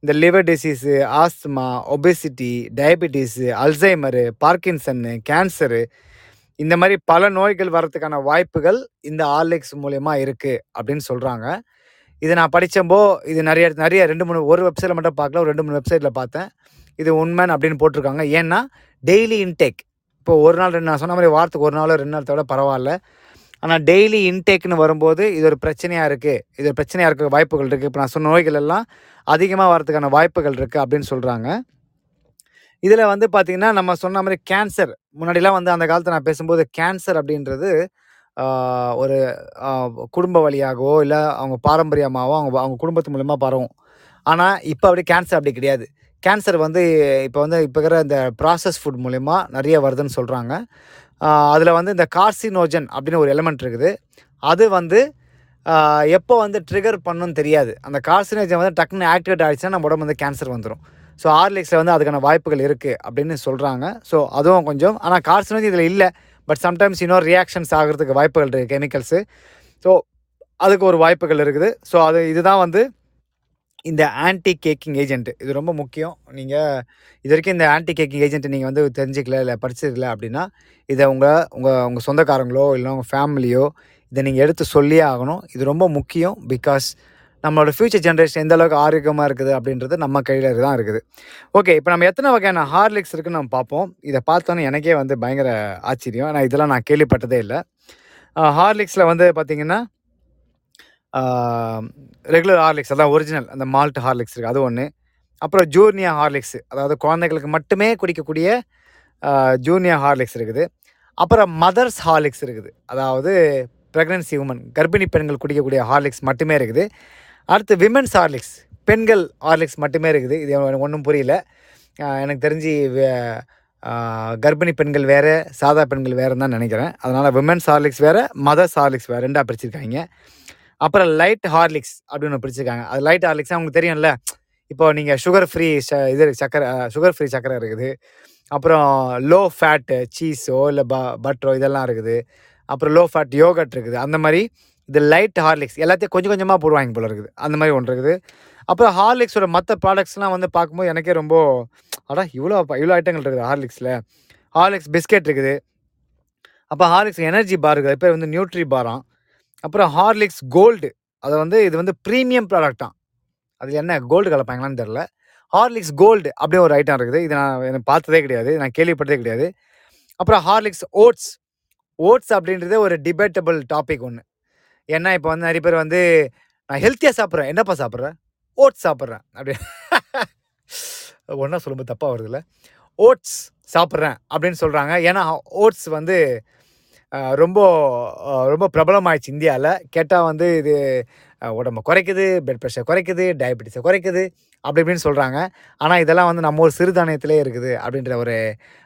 இந்த liver disease asthma obesity diabetes Alzheimer Parkinson cancer இந்த மாதிரி பல நோய்கள் வர்றதுக்கான வாய்ப்புகள் இந்த ஆர்லிக்ஸ் மூலயமா இருக்குது அப்படின்னு சொல்கிறாங்க இதை நான் படித்தப்போ இது நிறைய நிறைய ரெண்டு மூணு ஒரு வெப்சைட்டில் மட்டும் பார்க்கல ஒரு ரெண்டு மூணு வெப்சைட்டில் பார்த்தேன். இது உண்மைன்னு அப்படின்னு போட்டிருக்காங்க. ஏன்னா டெய்லி இன்டேக் இப்போ ஒரு நாள் ரெண்டு நான் சொன்ன மாதிரி வாரத்துக்கு ஒரு நாளோ ரெண்டு நாள் பரவாயில்ல. ஆனால் டெய்லி இன்டேக்னு வரும்போது இது ஒரு பிரச்சனையாக இருக்குது இது ஒரு பிரச்சனையாக இருக்க வாய்ப்புகள் இருக்குது இப்போ நான் சொன்ன நோய்கள் எல்லாம் அதிகமாக வரதுக்கான வாய்ப்புகள் இருக்குது அப்படின்னு சொல்கிறாங்க இதில் வந்து பார்த்திங்கன்னா நம்ம சொன்ன மாதிரி கேன்சர் முன்னாடிலாம் வந்து அந்த காலத்தில் நான் பேசும்போது கேன்சர் அப்படின்றது ஒரு குடும்ப வழியாகவோ இல்லை அவங்க பாரம்பரியமாகவோ அவங்க அவங்க குடும்பத்து மூலயமா பரவும். ஆனால் இப்போ அப்படி கேன்சர் அப்படி கிடையாது. கேன்சர் வந்து இப்போ வந்து இப்போ இருக்கிற இந்த ப்ராசஸ் ஃபுட் மூலயமா நிறைய வருதுன்னு சொல்கிறாங்க அதில் வந்து இந்த கார்சினோஜன் அப்படின்னு ஒரு எலிமெண்ட் இருக்குது. அது வந்து எப்போ வந்து ட்ரிகர் பண்ணுன்னு தெரியாது. அந்த கார்சினோஜன் வந்து டக்குன்னு ஆக்டிவேட் ஆகிடுச்சுன்னா நம்ம உடம்பு வந்து கேன்சர் வந்துடும் ஸோ ஆர்லிக்ஸில் வந்து அதுக்கான வாய்ப்புகள் இருக்குது அப்படின்னு சொல்கிறாங்க ஸோ அதுவும் கொஞ்சம். ஆனால் கார்சினோஜன் இதில் இல்லை. பட் சம்டைம்ஸ் இன்னொரு ரியாக்ஷன்ஸ் ஆகிறதுக்கு வாய்ப்புகள் இருக்குது கெமிக்கல்ஸு ஸோ அதுக்கு ஒரு வாய்ப்புகள் இருக்குது. ஸோ அது இதுதான் வந்து இந்த ஆன்டி கேக்கிங் ஏஜென்ட்டு இது ரொம்ப முக்கியம். நீங்கள் இது வரைக்கும் இந்த ஆன்டி கேக்கிங் ஏஜென்ட்டு நீங்கள் வந்து தெரிஞ்சிக்கல இல்லை படிச்சிருக்கல அப்படின்னா இதை உங்கள் உங்கள் உங்கள் சொந்தக்காரங்களோ இல்லை உங்கள் ஃபேமிலியோ இதை நீங்கள் எடுத்து சொல்லியே ஆகணும். இது ரொம்ப முக்கியம் பிகாஸ் நம்மளோட ஃப்யூச்சர் ஜென்ரேஷன் எந்த அளவுக்கு ஆரோக்கியமாக இருக்குது அப்படின்றது நம்ம கையில் தான் இருக்குது. ஓகே இப்போ நம்ம எத்தனை வகையான ஹார்லிக்ஸ் இருக்குன்னு நம்ம பார்ப்போம். இதை பார்த்தோன்னே எனக்கே வந்து பயங்கர ஆச்சரியம். ஆனால் இதெல்லாம் நான் கேள்விப்பட்டதே இல்லை. ஹார்லிக்ஸில் வந்து பார்த்திங்கன்னா ரெகுலர் ஹார்லிக்ஸ் அதான் ஒரிஜினல் அந்த மால்ட் ஹார்லிக்ஸ் இருக்குது அது ஒன்று அப்புறம் ஜூனியர் ஹார்லிக்ஸ் அதாவது குழந்தைகளுக்கு மட்டுமே குடிக்கக்கூடிய ஜூனியா ஹார்லிக்ஸ் இருக்குது. அப்புறம் மதர்ஸ் ஹார்லிக்ஸ் இருக்குது. அதாவது ப்ரெக்னன்சி உமன் கர்ப்பிணி பெண்கள் குடிக்கக்கூடிய ஹார்லிக்ஸ் மட்டுமே இருக்குது. அடுத்து விமென்ஸ் ஹார்லிக்ஸ் பெண்கள் ஹார்லிக்ஸ் மட்டுமே இருக்குது. இது எனக்கு ஒன்றும் புரியல. எனக்கு தெரிஞ்சு கர்ப்பிணி பெண்கள் வேறு சாதா பெண்கள் வேறுன்னு தான் நினைக்கிறேன். அதனால் விமென்ஸ் ஹார்லிக்ஸ் வேறு மதர்ஸ் ஹார்லிக்ஸ் வேறு ரெண்டாக பிரிச்சிருக்காங்க. அப்புறம் லைட் ஹார்லிக்ஸ் அப்படின்னு ஒன்று பிரிச்சிருக்காங்க. அது லைட் ஹார்லிக்ஸ் உங்களுக்கு தெரியும்ல. இப்போ நீங்கள் சுகர் ஃப்ரீ இது சக்கரை சுகர் ஃப்ரீ சக்கரை இருக்குது. அப்புறம் லோ ஃபேட்டு சீஸோ இல்லை ப பட்டரோ இதெல்லாம் இருக்குது. அப்புறம் லோ ஃபேட் யோகட் இருக்குது. அந்த மாதிரி இது லைட் ஹார்லிக்ஸ் எல்லாத்தையும் கொஞ்சம் கொஞ்சமாக போடுவாங்க போல இருக்குது. அந்த மாதிரி ஒன்று இருக்குது. அப்புறம் ஹார்லிக்ஸோட மற்ற ப்ராடக்ட்ஸ்லாம் வந்து பார்க்கும்போது எனக்கே ரொம்ப அடா இவ்வளோ இவ்வளோ ஐட்டங்கள் இருக்குது ஹார்லிக்ஸில் ஹார்லிக்ஸ் பிஸ்கெட் இருக்குது. அப்போ ஹார்லிக்ஸ் எனர்ஜி பார் இருக்குது. அது பேர் வந்து நியூட்ரி பாராம் அப்புறம் ஹார்லிக்ஸ் கோல்டு அதை வந்து இது வந்து ப்ரீமியம் ப்ராடக்டாக அது என்ன கோல்டு கலப்பாங்களான்னு தெரில ஹார்லிக்ஸ் கோல்டு அப்படியே ஒரு ஐட்டம் இருக்குது. இது நான் எனக்கு பார்த்ததே கிடையாது. நான் கேள்விப்பட்டதே கிடையாது. அப்புறம் ஹார்லிக்ஸ் ஓட்ஸ் ஓட்ஸ் அப்படின்றதே ஒரு டிபேட்டபிள் டாபிக் ஒன்று ஏன்னா இப்போ வந்து நிறைய பேர் வந்து நான் ஹெல்த்தியாக சாப்பிட்றேன். என்னப்பா சாப்பிட்றேன் ஓட்ஸ் சாப்பிட்றேன். அப்படி. ஒன்றா சொல்லும்போது தப்பாக வருதுல்ல. ஓட்ஸ் சாப்பிட்றேன். அப்படின்னு சொல்கிறாங்க ஏன்னா ஓட்ஸ் வந்து ரொம்ப ரொம்ப பிரபலமாயிடுச்சு இந்தியாவில் கேட்டால் வந்து இது உடம்பை குறைக்குது பிளட் ப்ரெஷர் குறைக்குது டயபெட்டிஸை குறைக்குது அப்படி இப்படின்னு சொல்கிறாங்க ஆனால் இதெல்லாம் வந்து நம்ம ஒரு சிறுதானியத்திலே இருக்குது அப்படின்ற ஒரு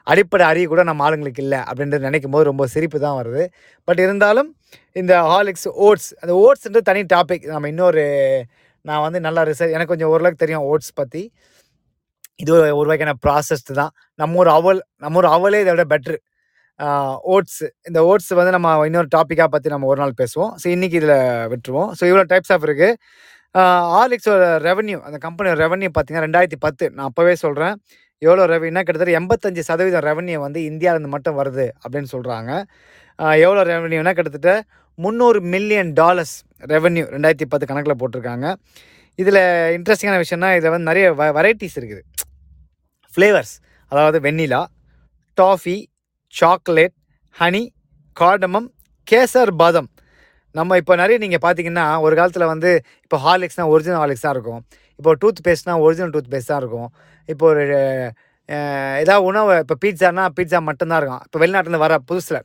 அடிப்படை அறிவு கூட நம்ம ஆளுங்களுக்கு இல்லை அப்படின்றது நினைக்கும் போது ரொம்ப சிரிப்பு தான் வருது. பட் இருந்தாலும் இந்த ஹார்லிக்ஸ் ஓட்ஸ் அந்த ஓட்ஸ்ன்றது தனி டாபிக் நம்ம இன்னொரு நான் வந்து நல்லா ரிசர்ச் எனக்கு கொஞ்சம் ஓரளவுக்கு தெரியும் ஓட்ஸ் பற்றி இது ஒரு ஒரு வகையான ப்ராசஸ்டு தான். நம்ம ஒரு அவல் நம்ம ஒரு அவலே இதை விட பெட்ரு ஓட்ஸ் இந்த ஓட்ஸ் வந்து நம்ம இன்னொரு டாப்பிக்காக பற்றி நம்ம ஒரு நாள் பேசுவோம். ஸோ இன்றைக்கி இதில் விட்டுருவோம். ஸோ இவ்வளோ டைப்ஸ் ஆஃப் இருக்குது ஆர்லிக்ஸோட ரெவன்யூ அந்த கம்பெனியோட ரெவன்யூ பார்த்தீங்கன்னா ரெண்டாயிரத்தி பத்து. நான் அப்போவே சொல்கிறேன் எவ்வளோ ரெவன்யூனா கிட்டத்தட்ட எண்பத்தஞ்சு சதவீதம் ரெவன்யூ வந்து இந்தியாவிலேருந்து மட்டும் வருது அப்படின்னு சொல்கிறாங்க எவ்வளோ ரெவன்யூனா கிட்டத்தட்ட முந்நூறு மில்லியன் டாலர்ஸ் ரெவன்யூ ரெண்டாயிரத்தி பத்து கணக்கில் போட்டிருக்காங்க. இதில் இன்ட்ரெஸ்டிங்கான விஷயம்னா இதில் வந்து நிறைய வ வெரைட்டிஸ் இருக்குது. ஃப்ளேவர்ஸ் அதாவது vanilla toffee chocolate honey cardamom kesar badam. நம்ம இப்போ நிறைய நீங்கள் பார்த்தீங்கன்னா ஒரு காலத்தில் வந்து இப்போ ஹார்லிக்ஸ்னால் ஒரிஜினல் ஹார்லிக்ஸ் தான் இருக்கும். இப்போ டூத் பேஸ்ட்னால் ஒரிஜினல் டூத் பேஸ்ட் தான் இருக்கும். இப்போ ஒரு ஏதாவது உணவு இப்போ பீட்சானா பீட்சா மட்டும்தான் இருக்கும். இப்போ வெளிநாட்டில் வர புதுசில்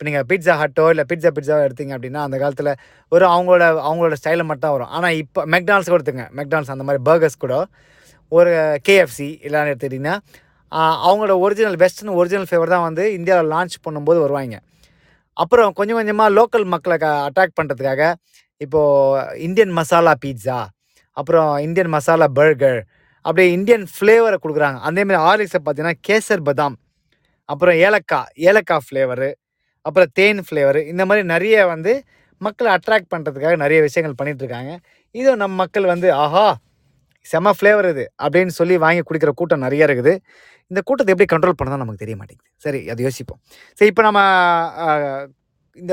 இப்போ நீங்கள் பீட்ஸா ஹட்டோ இல்லை பீட்ஸா பீட்ஸாவோ எடுத்தீங்க அப்படின்னா அந்த காலத்தில் ஒரு அவங்களோட அவங்களோட ஸ்டைலில் மட்டும் தான் வரும். ஆனால் இப்போ மெக்டானல்ஸ் கூட எடுத்துங்க. மெக்டானல்ஸ் அந்த மாதிரி பர்கர்ஸ் கூட ஒரு கேஎஃப்சி இல்லைன்னு எடுத்துக்கிட்டிங்கன்னா அவங்களோட ஒரிஜினல் வெஸ்டர்ன் ஒரிஜினல் ஃப்ளேவர் தான் வந்து இந்தியாவில் லான்ச் பண்ணும்போது வருவாங்க. அப்புறம் கொஞ்சம் கொஞ்சமாக லோக்கல் மக்களை அட்டாக் பண்ணுறதுக்காக இப்போது இந்தியன் மசாலா பீட்சா அப்புறம் இந்தியன் மசாலா பர்கர் அப்படியே இந்தியன் ஃப்ளேவரை கொடுக்குறாங்க. அதேமாதிரி ஹார்லிக்ஸை பார்த்தீங்கன்னா கேசர் பதாம் அப்புறம் ஏலக்காய் ஏலக்காய் ஃப்ளேவரு அப்புறம் தேன் ஃப்ளேவர் இந்த மாதிரி நிறைய வந்து மக்களை அட்ராக்ட் பண்ணுறதுக்காக நிறைய விஷயங்கள் பண்ணிகிட்ருக்காங்க இருக்காங்க நம்ம மக்கள் வந்து ஆஹா செம ஃப்ளேவர் இது அப்படின்னு சொல்லி வாங்கி குடிக்கிற கூட்டம் நிறைய இருக்குது. இந்த கூட்டத்தை எப்படி கண்ட்ரோல் பண்ணதான் நமக்கு தெரிய மாட்டேங்குது. சரி அதை யோசிப்போம். சரி இப்போ நம்ம இந்த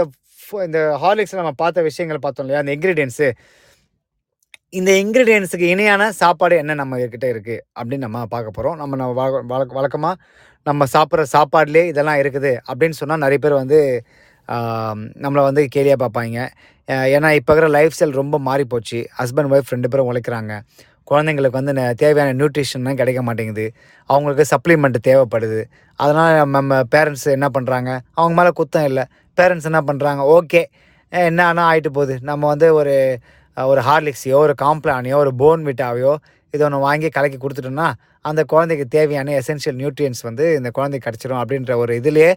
இந்த ஹார்லிக்ஸில் நம்ம பார்த்த விஷயங்கள் பார்த்தோம் இல்லையா? அந்த இன்க்ரீடியன்ஸு இந்த இன்க்ரீடியன்ஸுக்கு இணையான சாப்பாடு என்ன நம்ம கிட்ட இருக்குது அப்படின்னு நம்ம பார்க்க போகிறோம் நம்ம நம்ம வழக்க வழக்கமாக நம்ம சாப்பிட்ற சாப்பாடுலே இதெல்லாம் இருக்குது. அப்படின்னு சொன்னால் நிறைய பேர் வந்து நம்மளை வந்து கேலியாக பார்ப்பாங்க. ஏன்னா இப்போ இருக்கிற லைஃப் ஸ்டைல் ரொம்ப மாறி போச்சு ஹஸ்பண்ட் ஒய்ஃப் ரெண்டு பேரும் உழைக்கிறாங்க. குழந்தைங்களுக்கு வந்து ந- தேவையான நியூட்ரிஷன்லாம் கிடைக்க மாட்டேங்குது. அவங்களுக்கு சப்ளிமெண்ட் தேவைப்படுது. அதனால் நம்ம பேரண்ட்ஸ் என்ன பண்ணுறாங்க அவங்க மேலே குத்தம் இல்லை. பேரண்ட்ஸ் என்ன பண்ணுறாங்க ஓகே என்ன ஆனால் ஆகிட்டு போகுது. நம்ம வந்து ஒரு ஒரு ஹார்லிக்ஸையோ ஒரு காம்ப்ளானையோ ஒரு போன் விட்டாவையோ இதை ஒன்று வாங்கி கலக்கி கொடுத்துட்டோம்னா அந்த குழந்தைக்கு தேவையான எசென்ஷியல் நியூட்ரியன்ஸ் வந்து இந்த குழந்தைக்கு கிடச்சிரும் அப்படின்ற ஒரு இதுலேயே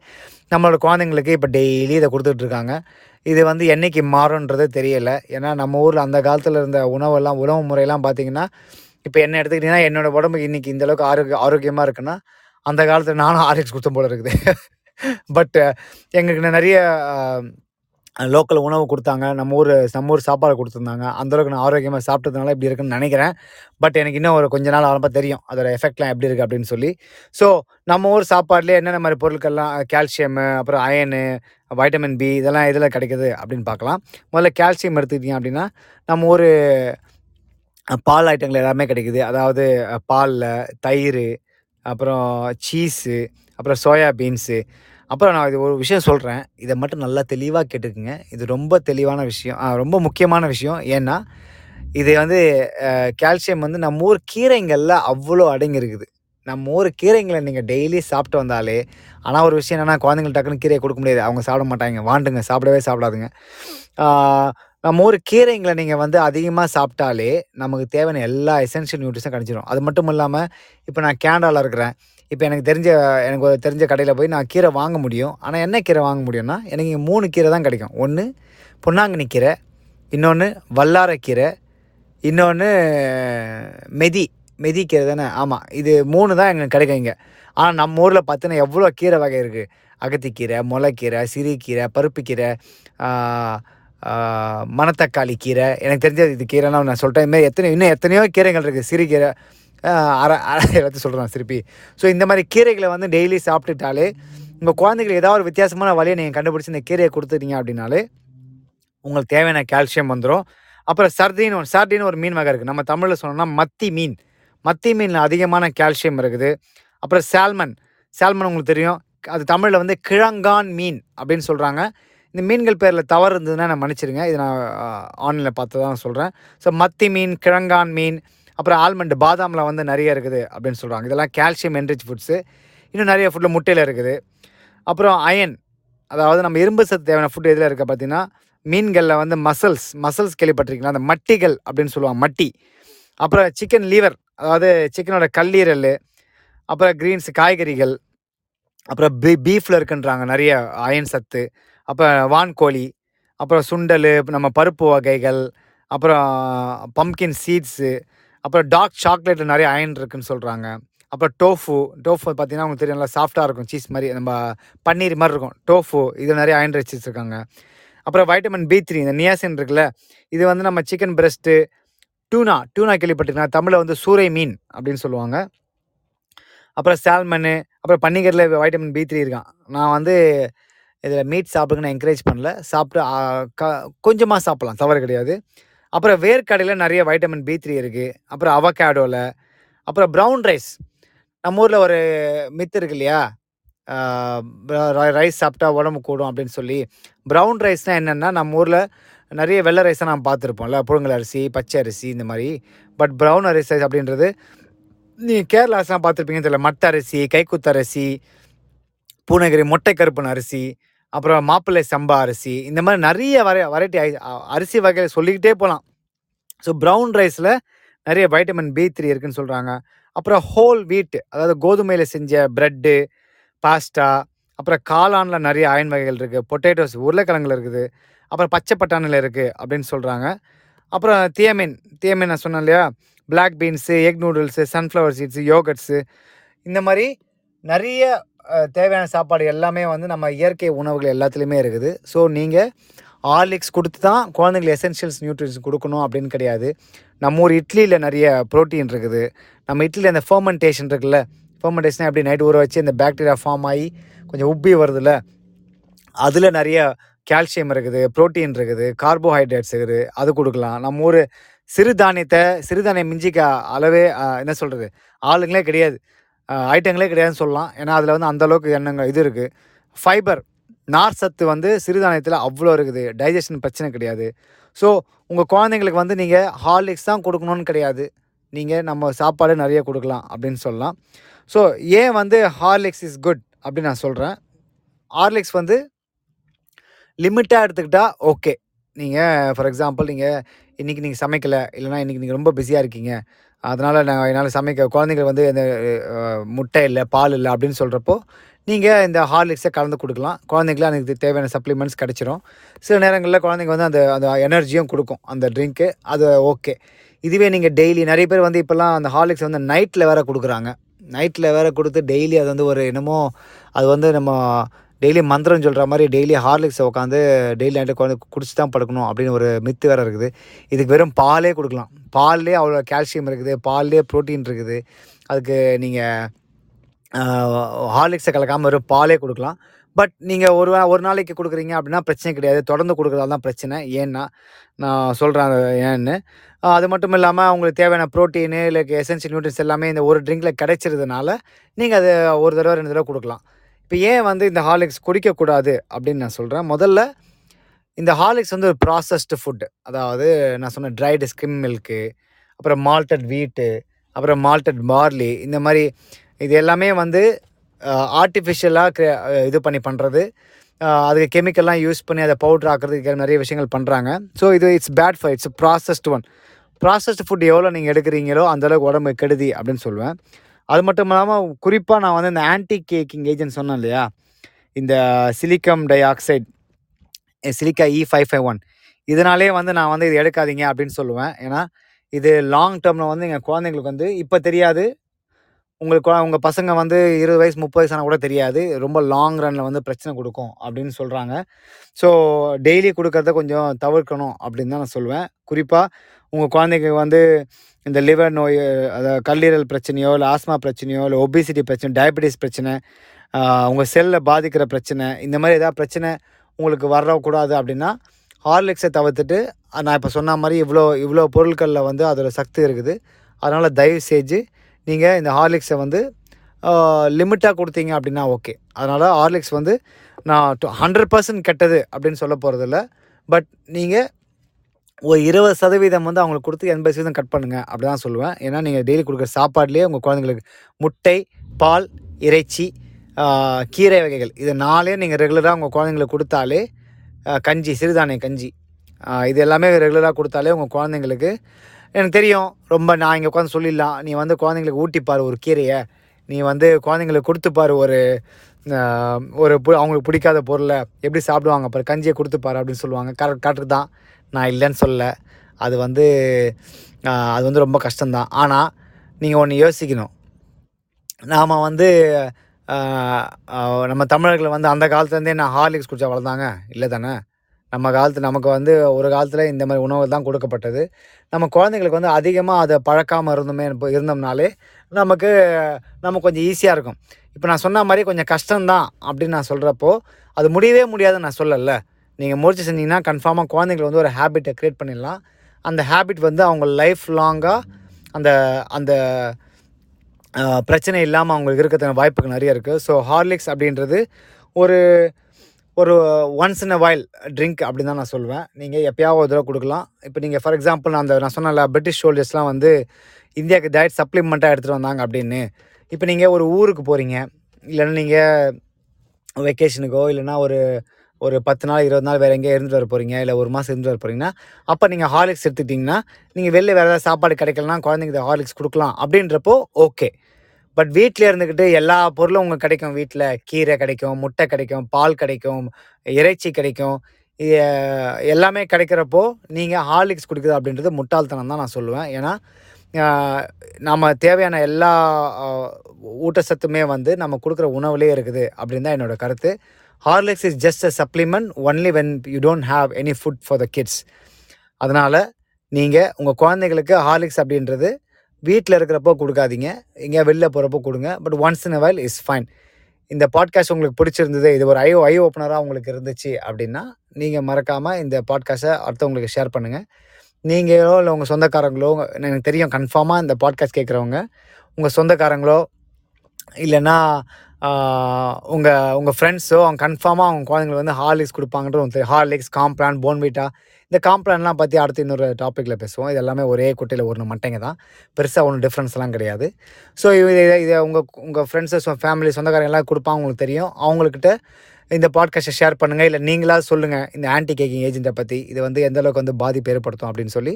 நம்மளோட குழந்தைங்களுக்கு இப்போ டெய்லி இதை கொடுத்துட்ருக்காங்க இது வந்து என்னைக்கு மாறும்ன்றது தெரியலை. ஏன்னா நம்ம ஊரில் அந்த காலத்தில் இருந்த உணவெல்லாம் உணவு முறையெல்லாம் பார்த்தீங்கன்னா இப்போ என்ன எடுத்துக்கிட்டிங்கன்னா என்னோட உடம்புக்கு இன்றைக்கி இந்தளவுக்கு ஆரோக்கிய ஆரோக்கியமாக இருக்குன்னா அந்த காலத்தில் நானும் ஆர்எக்ஸ் கொடுத்த போல இருக்குது. [laughs] பட் எங்களுக்கு நிறைய லோக்கல் உணவு கொடுத்தாங்க. நம்ம ஊர் நம்ம ஊர் சாப்பாடு கொடுத்துருந்தாங்க. அந்தளவுக்கு நான் ஆரோக்கியமாக சாப்பிட்டதுனால இப்படி இருக்குன்னு நினைக்கிறேன். பட் எனக்கு இன்னும் ஒரு கொஞ்ச நாள் ஆரம்ப தெரியும். அதோட எஃபெக்ட்லாம் எப்படி இருக்குது அப்படின்னு சொல்லி. ஸோ நம்ம ஊர் சாப்பாட்டிலே என்னென்ன மாதிரி பொருட்கள்லாம் கால்சியமு அப்புறம் அயனு வைட்டமின் பி இதெல்லாம் இதில் கிடைக்குது அப்படின்னு பார்க்கலாம். முதல்ல கால்சியம் எடுத்துக்கிட்டிங்க அப்படின்னா நம்ம ஊர் பால் ஐட்டங்கள் எல்லாமே கிடைக்குது. அதாவது பாலில் தயிர் அப்புறம் சீஸு அப்புறம் சோயா பீன்ஸு அப்புறம் நான் இது ஒரு விஷயம் சொல்கிறேன் இதை மட்டும் நல்லா தெளிவாக கேட்டுக்குங்க. இது ரொம்ப தெளிவான விஷயம். ரொம்ப முக்கியமான விஷயம். ஏன்னா இது வந்து கால்சியம் வந்து நம்ம ஊர் கீரைங்களில் அவ்வளோ அடங்கியிருக்குது நம்ம ஊர் கீரைங்களை நீங்கள் டெய்லி சாப்பிட்டு வந்தாலே ஆனால் ஒரு விஷயம் என்னென்னா குழந்தைங்களுக்கு டக்குன்னு கீரையை கொடுக்க முடியாது. அவங்க சாப்பிட மாட்டாங்க. வாண்டுங்க. சாப்பிடவே சாப்பிடாதுங்க. நம்ம ஊர் கீரைங்களை நீங்கள் வந்து அதிகமாக சாப்பிட்டாலே நமக்கு தேவையான எல்லா எசென்ஷியல் நியூட்ரிஸும் கிடச்சிரும். அது மட்டும் இல்லாமல் இப்போ நான் கேனடாவில் இருக்கிறேன். இப்போ எனக்கு தெரிஞ்ச எனக்கு ஒரு தெரிஞ்ச கடையில் போய் நான் கீரை வாங்க முடியும். ஆனால் என்ன கீரை வாங்க முடியும்னா எனக்கு இங்கே மூணு கீரை தான் கிடைக்கும். ஒன்று பொன்னாங்கண்ணி கீரை இன்னொன்று வல்லாரக்கீரை இன்னொன்று மெதி மெதி கீரை தானே? ஆமாம் இது மூணு தான் எங்களுக்கு கிடைக்கும் இங்கே. ஆனால் நம்ம ஊரில் பார்த்தீங்கன்னா எவ்வளோ கீரை வகை இருக்குது அகத்திக்கீரை முளைக்கீரை சிறுகீரை பருப்புக்கீரை மணத்தக்காளி கீரை. எனக்கு தெரிஞ்ச இது கீரைலாம் நான் சொல்லிட்டேன் இதுமாதிரி எத்தனை இன்னும் எத்தனையோ கீரைகள் இருக்குது சிறுகீரை அரை அரை எல்லாத்தையும் சொல்கிறேன் திருப்பி. ஸோ இந்த மாதிரி கீரைகளை வந்து டெய்லி சாப்பிட்டுட்டாலே உங்கள் குழந்தைகள் ஏதாவது ஒரு வித்தியாசமான வழியை நீங்கள் கண்டுபிடிச்சி இந்த கீரையை கொடுத்துட்டீங்க அப்படின்னாலே உங்களுக்கு தேவையான கால்சியம் வந்துடும் அப்புறம் சர்தின்னு ஒரு சர்டின்னு ஒரு மீன் வகை இருக்குது நம்ம தமிழில் சொன்னோம்னா மத்தி மீன். மத்தி மீனில் அதிகமான கால்சியம் இருக்குது. அப்புறம் சால்மன் சால்மன் உங்களுக்கு தெரியும். அது தமிழில் வந்து கிழங்கான் மீன் அப்படின்னு சொல்கிறாங்க இந்த மீன்கள் பேரில் தவறு இருந்ததுன்னா நான் மன்னிச்சிடுங்க இது நான் ஆன்லைனில் பார்த்து தான் சொல்கிறேன் ஸோ மத்தி மீன் கிழங்கான் மீன் அப்புறம் ஆல்மண்ட் பாதாமில் வந்து நிறைய இருக்குது அப்படின்னு சொல்கிறாங்க இதெல்லாம் கால்சியம் என்ரிச் ஃபுட்ஸு. இன்னும் நிறைய ஃபுட்டில் முட்டையில் இருக்குது. அப்புறம் அயன் அதாவது நம்ம இரும்பு சத்து தேவையான ஃபுட் எதில் இருக்க பார்த்தீங்கன்னா மீன்களில் வந்து மசல்ஸ் மசல்ஸ் கேள்விப்பட்டிருக்கீங்களா? அந்த மட்டிகள் அப்படின்னு சொல்லுவாங்க மட்டி. அப்புறம் சிக்கன் லீவர் அதாவது சிக்கனோட கல்லீரல் அப்புறம் க்ரீன்ஸ் காய்கறிகள் அப்புறம் பீ பீஃபில் இருக்குன்றாங்க நிறைய அயன் சத்து. அப்புறம் வான்கோழி அப்புறம் சுண்டல் நம்ம பருப்பு வகைகள் அப்புறம் பம்கின் சீட்ஸு அப்புறம் டார்க் சாக்லேட்டில் நிறைய அயன் இருக்குன்னு சொல்கிறாங்க அப்புறம் டோஃபு டோஃபு பார்த்தீங்கன்னா உங்களுக்கு தெரியும் நல்லா சாஃப்டாக இருக்கும் சீஸ் மாதிரி நம்ம பன்னீர் மாதிரி இருக்கும். டோஃபு இது நிறைய அயன் வச்சுருக்காங்க அப்புறம் வைட்டமின் பி த்ரீ இந்த நியாசின் இருக்குல்ல இது வந்து நம்ம சிக்கன் பிரஸ்ட்டு டூனா டூனா கேள்விப்பட்டிருக்கேன் தமிழில் வந்து சூரை மீன் அப்படின்னு சொல்லுவாங்க. அப்புறம் சால்மனு அப்புறம் பன்னிக்கரில் வைட்டமின் பி த்ரீ இருக்கான். நான் வந்து இதில் மீட் சாப்பிடுங்கன்னு என்கரேஜ் பண்ணல. சாப்பிட்டு க கொஞ்சமாக சாப்பிட்லாம் தவறு கிடையாது. அப்புறம் வேர்க்கடையில் நிறைய வைட்டமின் பி த்ரீ இருக்குது அப்புறம் அவகேடோவில் அப்புறம் ப்ரௌன் ரைஸ் நம்ம ஊரில் ஒரு மித்து இருக்கு இல்லையா? ரைஸ் சாப்பிட்டா உடம்பு கூடும் அப்படின்னு சொல்லி. ப்ரௌன் ரைஸ்னால் என்னென்னா நம்ம ஊரில் நிறைய வெள்ளை ரைஸை நாம் பார்த்துருப்போம்ல. புழுங்கல் அரிசி பச்சை அரிசி இந்த மாதிரி. பட் ப்ரௌன் அரிசி அப்படின்றது நீங்கள் கேரளாஸ்லாம் பார்த்துருப்பீங்கன்னு தெரியல. மட்ட அரிசி கைக்குத்த அரிசி பூனகிரி மொட்டை கருப்பன் அரிசி அப்புறம் மாப்பிள்ளை சம்பா அரிசி இந்த மாதிரி நிறைய வரை வெரைட்டி அரிசி வகையில் சொல்லிக்கிட்டே போகலாம் ஸோ ப்ரௌன் ரைஸில் நிறைய வைட்டமின் பி த்ரீ இருக்குன்னு சொல்கிறாங்க அப்புறம் ஹோல் வீட் அதாவது கோதுமையில் செஞ்ச ப்ரெட்டு பாஸ்டா அப்புறம் காளானில் நிறைய அயன் வகைகள் இருக்குது பொட்டேட்டோஸ் உருளைக்கிழங்குல இருக்குது. அப்புறம் பச்சை பட்டாணியில் இருக்குது அப்படின்னு சொல்கிறாங்க அப்புறம் தியமின் தியமின் நான் சொன்னேன் இல்லையா? Black beans egg noodles sunflower seeds yoghurts இந்த மாதிரி நிறைய தேவையான சாப்பாடு எல்லாமே வந்து நம்ம இயற்கை உணவுகள் எல்லாத்துலேயுமே இருக்குது. ஸோ நீங்கள் ஹார்லிக்ஸ் கொடுத்து தான் குழந்தைங்களுக்கு எசென்ஷியல்ஸ் நியூட்ரிஷன்ஸ் கொடுக்கணும் அப்படின்னு கிடையாது. நம்ம ஊர் இட்லியில் நிறைய ப்ரோட்டீன் இருக்குது. நம்ம இட்லியில் அந்த ஃபர்மெண்டேஷன் இருக்குல்ல ஃபர்மெண்டேஷன் எப்படி நைட் ஊற வச்சு இந்த பேக்டீரியா ஃபார்ம் ஆகி கொஞ்சம் உப்பி வருதுல்ல அதில் நிறைய கால்சியம் இருக்குது புரோட்டீன் இருக்குது கார்போஹைட்ரேட்ஸ் இருக்குது அது கொடுக்கலாம். நம்ம ஊர் சிறுதானியத்தை சிறுதானியம் மிஞ்சிக்க அளவே என்ன சொல்கிறது ஆளுங்களே கிடையாது. ஐட்டங்களே கிடையாதுன்னு சொல்லலாம். ஏன்னா அதில் வந்து அந்தளவுக்கு எண்ணங்கள் இது இருக்குது ஃபைபர் நார் சத்து வந்து சிறுதானியத்தில் அவ்வளோ இருக்குது. டைஜஷன் பிரச்சனை கிடையாது. ஸோ உங்கள் குழந்தைங்களுக்கு வந்து நீங்கள் ஹார்லிக்ஸ் தான் கொடுக்கணும்னு கிடையாது. நீங்கள் நம்ம சாப்பாடு நிறைய கொடுக்கலாம் அப்படின்னு சொல்லலாம். ஸோ ஏன் வந்து ஹார்லிக்ஸ் இஸ் குட் அப்படின்னு நான் சொல்கிறேன் ஹார்லிக்ஸ் வந்து லிமிட்டாக எடுத்துக்கிட்டால் ஓகே நீங்கள் ஃபார் எக்ஸாம்பிள் நீங்கள் இன்றைக்கி நீங்கள் சமைக்கலை இல்லைனா இன்றைக்கி நீங்கள் ரொம்ப பிஸியாக இருக்கீங்க. அதனால் நான் என்னால் சமைக்க குழந்தைங்களுக்கு வந்து இந்த முட்டை இல்லை பால் இல்லை அப்படின்னு சொல்கிறப்போ நீங்கள் இந்த ஹார்லிக்ஸை கலந்து கொடுக்கலாம். குழந்தைங்களுக்கு அதுக்கு தேவையான சப்ளிமெண்ட்ஸ் கிடச்சிரும். சில நேரங்களில் குழந்தைங்க வந்து அந்த அந்த எனர்ஜியும் கொடுக்கும். அந்த ட்ரிங்க்கு அது ஓகே இதுவே நீங்கள் டெய்லி நிறைய பேர் வந்து இப்போல்லாம் அந்த ஹார்லிக்ஸ் வந்து நைட்டில் வேறு கொடுக்குறாங்க. நைட்டில் வேறு கொடுத்து டெய்லி அது வந்து ஒரு என்னமோ அது வந்து நம்ம டெய்லி மந்திரம் சொல்கிற மாதிரி டெய்லி ஹார்லிக்ஸை உட்காந்து டெய்லி நைட்டு குழந்தை குடிச்சு தான் படுக்கணும் அப்படின்னு ஒரு மித்து வேறு இருக்குது. இதுக்கு வெறும் பாலே கொடுக்கலாம். பால்லே அவ்வளோ கால்சியம் இருக்குது பால்லே ப்ரோட்டீன் இருக்குது. அதுக்கு நீங்கள் ஹார்லிக்ஸை கலக்காமல் வெறும் பாலே கொடுக்கலாம். பட் நீங்கள் ஒரு ஒரு நாளைக்கு கொடுக்குறீங்க அப்படின்னா பிரச்சனை கிடையாது. தொடர்ந்து கொடுக்குறதால தான் பிரச்சனை. ஏன்னா நான் சொல்கிறேன் ஏன்னு அது மட்டும் இல்லாமல் உங்களுக்கு தேவையான ப்ரோட்டீனு இல்லை எசென்சியல் நியூட்ரின்ஸ் எல்லாமே இந்த ஒரு ட்ரிங்கில் கிடைச்சிருதுனால நீங்கள் அதை ஒரு தடவை ரெண்டு தடவை கொடுக்கலாம். இப்போ ஏன் வந்து இந்த ஹார்லிக்ஸ் குடிக்கக்கூடாது அப்படின்னு நான் சொல்கிறேன் முதல்ல இந்த ஹார்லிக்ஸ் வந்து ஒரு ப்ராசஸ்டு ஃபுட்டு அதாவது நான் சொன்ன ட்ரைடு ஸ்கிம் மில்க்கு அப்புறம் மால்டட் வீட்டு அப்புறம் மால்டட் பார்லி இந்த மாதிரி இது எல்லாமே வந்து ஆர்டிஃபிஷியலாக இது பண்ணி பண்ணுறது அதுக்கு கெமிக்கல்லாம் யூஸ் பண்ணி அதை பவுட்ரு ஆக்கிறதுக்கு நிறைய விஷயங்கள் பண்ணுறாங்க ஸோ இது it's bad for it's processed one processed food எவ்வளோ நீங்கள் எடுக்கிறீங்களோ அந்தளவுக்கு உடம்பு கெடுதி அப்படின்னு சொல்லுவேன் அது மட்டும் இல்லாமல் குறிப்பாக நான் வந்து இந்த ஆன்டி கேக்கிங் ஏஜென்ட் சொன்னேன் இல்லையா? இந்த silicon dioxide silica E five five one இதனாலே வந்து நான் வந்து இது எடுக்காதீங்க அப்படின்னு சொல்லுவேன். ஏன்னா இது லாங் டேர்மில் வந்து எங்கள் குழந்தைங்களுக்கு வந்து இப்போ தெரியாது. உங்களுக்கு உங்கள் பசங்க வந்து இருபது வயசு முப்பது வயசு ஆனால் கூட தெரியாது. ரொம்ப லாங் ரனில் வந்து பிரச்சனை கொடுக்கும் அப்படின்னு சொல்கிறாங்க ஸோ டெய்லி கொடுக்கறத கொஞ்சம் தவிர்க்கணும் அப்படின்னு தான் நான் சொல்லுவேன். குறிப்பாக உங்கள் குழந்தைங்க வந்து இந்த லிவர் நோய் அதாவது கல்லீரல் பிரச்சனையோ இல்லை ஆஸ்மா பிரச்சனையோ இல்லை ஒபிசிட்டி பிரச்சனை டயபெட்டிஸ் பிரச்சனை உங்கள் செல்லை பாதிக்கிற பிரச்சனை இந்த மாதிரி ஏதாவது பிரச்சனை உங்களுக்கு வரக்கூடாது அப்படின்னா ஹார்லிக்ஸை தவிர்த்துட்டு நான் இப்போ சொன்ன மாதிரி இவ்வளோ இவ்வளோ பொருட்களில் வந்து அதோட சக்தி இருக்குது. அதனால் தயவு செஞ்சு நீங்கள் இந்த ஹார்லிக்ஸை வந்து லிமிட்டாக கொடுத்தீங்க அப்படின்னா ஓகே அதனால் ஹார்லிக்ஸ் வந்து நான் ஹண்ட்ரட் பர்சன்ட் கெட்டது அப்படின்னு சொல்ல போகிறதில்ல பட் நீங்கள் ஒரு இருபது சதவீதம் வந்து அவங்களுக்கு கொடுத்து எண்பது சதவீதம் கட் பண்ணுங்கள் அப்படி தான் சொல்லுவேன். ஏன்னா நீங்கள் டெய்லி கொடுக்குற சாப்பாட்லேயே உங்கள் குழந்தைங்களுக்கு முட்டை பால் இறைச்சி கீரை வகைகள் இது நாளே நீங்கள் ரெகுலராக உங்கள் குழந்தைங்களுக்கு கொடுத்தாலே கஞ்சி சிறுதானிய கஞ்சி இது எல்லாமே ரெகுலராக கொடுத்தாலே உங்கள் குழந்தைங்களுக்கு எனக்கு தெரியும் ரொம்ப நான் இங்கே உட்காந்து சொல்லிடலாம். நீ வந்து குழந்தைங்களுக்கு ஊட்டிப்பார் ஒரு கீரையை. நீ வந்து குழந்தைங்களுக்கு கொடுத்துப்பார் ஒரு ஒரு பு- அவங்களுக்கு பிடிக்காத பொருளை. எப்படி சாப்பிடுவாங்க பாரு கஞ்சியை கொடுத்துப்பாரு அப்படின்னு சொல்லுவாங்க. கரெக்ட் கரெக்டு தான். நான் இல்லைன்னு சொல்ல. அது வந்து அது வந்து ரொம்ப கஷ்டம்தான். ஆனால் நீங்கள் ஒன்று யோசிக்கணும். நாம் வந்து நம்ம தமிழர்கள் வந்து அந்த காலத்துலேருந்தே நான் ஹார்லிக்ஸ் குடிச்சா வளர்ந்தாங்க? இல்லை தானே? நம்ம காலத்து நமக்கு வந்து ஒரு காலத்தில் இந்த மாதிரி உணவு தான் கொடுக்கப்பட்டது. நம்ம குழந்தைங்களுக்கு வந்து அதிகமாக அதை பழக்காமல் இருந்தோமே இருந்தோம்னாலே நமக்கு நம்ம கொஞ்சம் ஈஸியாக இருக்கும். இப்போ நான் சொன்ன மாதிரி கொஞ்சம் கஷ்டம்தான் அப்படின்னு நான் சொல்கிறப்போ அது முடியவே முடியாதுன்னு நான் சொல்லலை. நீங்கள் முயற்சி செஞ்சீங்கன்னா கன்ஃபார்மாக குழந்தைங்களுக்கு வந்து ஒரு ஹேபிட்டை க்ரியேட் பண்ணிடலாம். அந்த ஹேபிட் வந்து அவங்க லைஃப் லாங்காக அந்த அந்த பிரச்சனை இல்லாமல் அவங்களுக்கு இருக்கிறதுக்கு வாய்ப்புகள் நிறைய இருக்குது ஸோ ஹார்லிக்ஸ் அப்படின்றது ஒரு ஒரு once in a while drink அப்படின்னு தான் நான் சொல்லுவேன் நீங்கள் எப்பயாவது ஒரு தடவை கொடுக்கலாம். இப்போ நீங்கள் ஃபார் எக்ஸாம்பிள் நான் அந்த நான் சொன்னல பிரிட்டிஷ் சோல்ஜர்ஸ்லாம் வந்து இந்தியாவுக்கு டயட் சப்ளிமெண்ட்டாக எடுத்துகிட்டு வந்தாங்க அப்படின்னு. இப்போ நீங்கள் ஒரு ஊருக்கு போகிறீங்க இல்லைன்னா நீங்கள் வெக்கேஷனுக்கோ இல்லைன்னா ஒரு ஒரு பத்து நாள் இருபது நாள் வேறு எங்கேயா இருந்துட்டு வர போகிறீங்க இல்லை ஒரு மாதம் இருந்துட்டு வர போகிறீங்கன்னா அப்போ நீங்கள் ஹார்லிக்ஸ் எடுத்துக்கிட்டிங்கன்னா நீங்கள் வெளில வேறு ஏதாவது சாப்பாடு கிடைக்கலனா குழந்தைங்க ஹார்லிக்ஸ் கொடுக்கலாம். அப்படின்றப்போ ஓகே பட் வீட்டில் இருந்துக்கிட்டு எல்லா பொருளும் உங்களுக்கு கிடைக்கும். வீட்டில் கீரை கிடைக்கும் முட்டை கிடைக்கும் பால் கிடைக்கும் இறைச்சி கிடைக்கும். எல்லாமே கிடைக்கிறப்போ நீங்கள் ஹார்லிக்ஸ் கொடுக்குது அப்படின்றது முட்டாள்தனம் தான் நான் சொல்லுவேன். ஏன்னா நம்ம தேவையான எல்லா ஊட்டச்சத்துமே வந்து நம்ம கொடுக்குற உணவுலேயே இருக்குது. அப்படின்னு தான் என்னோடய கருத்து. Horlicks is just a supplement only when you don't have any food for the kids அதனால் நீங்கள் உங்கள் குழந்தைகளுக்கு ஹார்லிக்ஸ் அப்படின்றது வீட்டில் இருக்கிறப்போ கொடுக்காதீங்க. எங்கேயா வெளில போகிறப்போ கொடுங்க. But once in a while is fine இந்த பாட்காஸ்ட் உங்களுக்கு பிடிச்சிருந்தது இது ஒரு ஐ ஐ ஓப்பனராக உங்களுக்கு இருந்துச்சு அப்படின்னா நீங்கள் மறக்காமல் இந்த பாட்காஸ்ட்டை அடுத்தவங்களுக்கு ஷேர் பண்ணுங்கள் நீங்களோ இல்லை உங்கள் சொந்தக்காரங்களோ எனக்கு தெரியும் கன்ஃபார்மாக இந்த பாட்காஸ்ட் கேட்குறவங்க உங்கள் சொந்தக்காரங்களோ இல்லைன்னா உங்கள் உங்கள் ஃப்ரெண்ட்ஸோ அவங்க கன்ஃபார்மாக அவங்க குழந்தைங்களுக்கு வந்து ஹார்லிக்ஸ் கொடுப்பாங்கன்றது உங்களுக்கு தெரியும். ஹார்லிக்ஸ் காம்ப்ளான் போன்விட்டா இந்த காம்ப்ளான்லாம் பற்றி அடுத்து இன்னொரு டாப்பிக்கில் பேசுவோம். இது எல்லாமே ஒரே குட்டையில் ஒன்று மட்டைங்க தான். பெருசாக ஒன்றும் டிஃப்ரென்ஸ்லாம் கிடையாது. ஸோ இது இதை உங்கள் உங்கள் ஃப்ரெண்ட்ஸு ஃபேமிலி சொந்தக்காரங்க எல்லாம் கொடுப்பாங்க உங்களுக்கு தெரியும். அவங்கக்கிட்ட இந்த பாட்காஸ்ட்டை ஷேர் பண்ணுங்கள் இல்லை நீங்களாக சொல்லுங்கள் இந்த ஆன்டி கேக்கிங் ஏஜென்ட்டை பற்றி இது வந்து எந்த அளவுக்கு வந்து பாதிப்பு ஏற்படுத்தும் அப்படின்னு சொல்லி.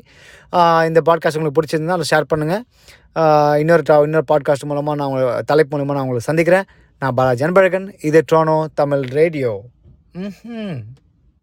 இந்த பாட்காஸ்ட் உங்களுக்கு பிடிச்சிருந்தா அதை ஷேர் பண்ணுங்கள் இன்னொரு டா இன்னொரு பாட்காஸ்ட் மூலமாக நான் உங்களை தலைப்பு மூலமாக நான் உங்களை சந்திக்கிறேன். நான் பாலாஜி அன்பழகன் இது ட்ரோனோ தமிழ் ரேடியோ. ம்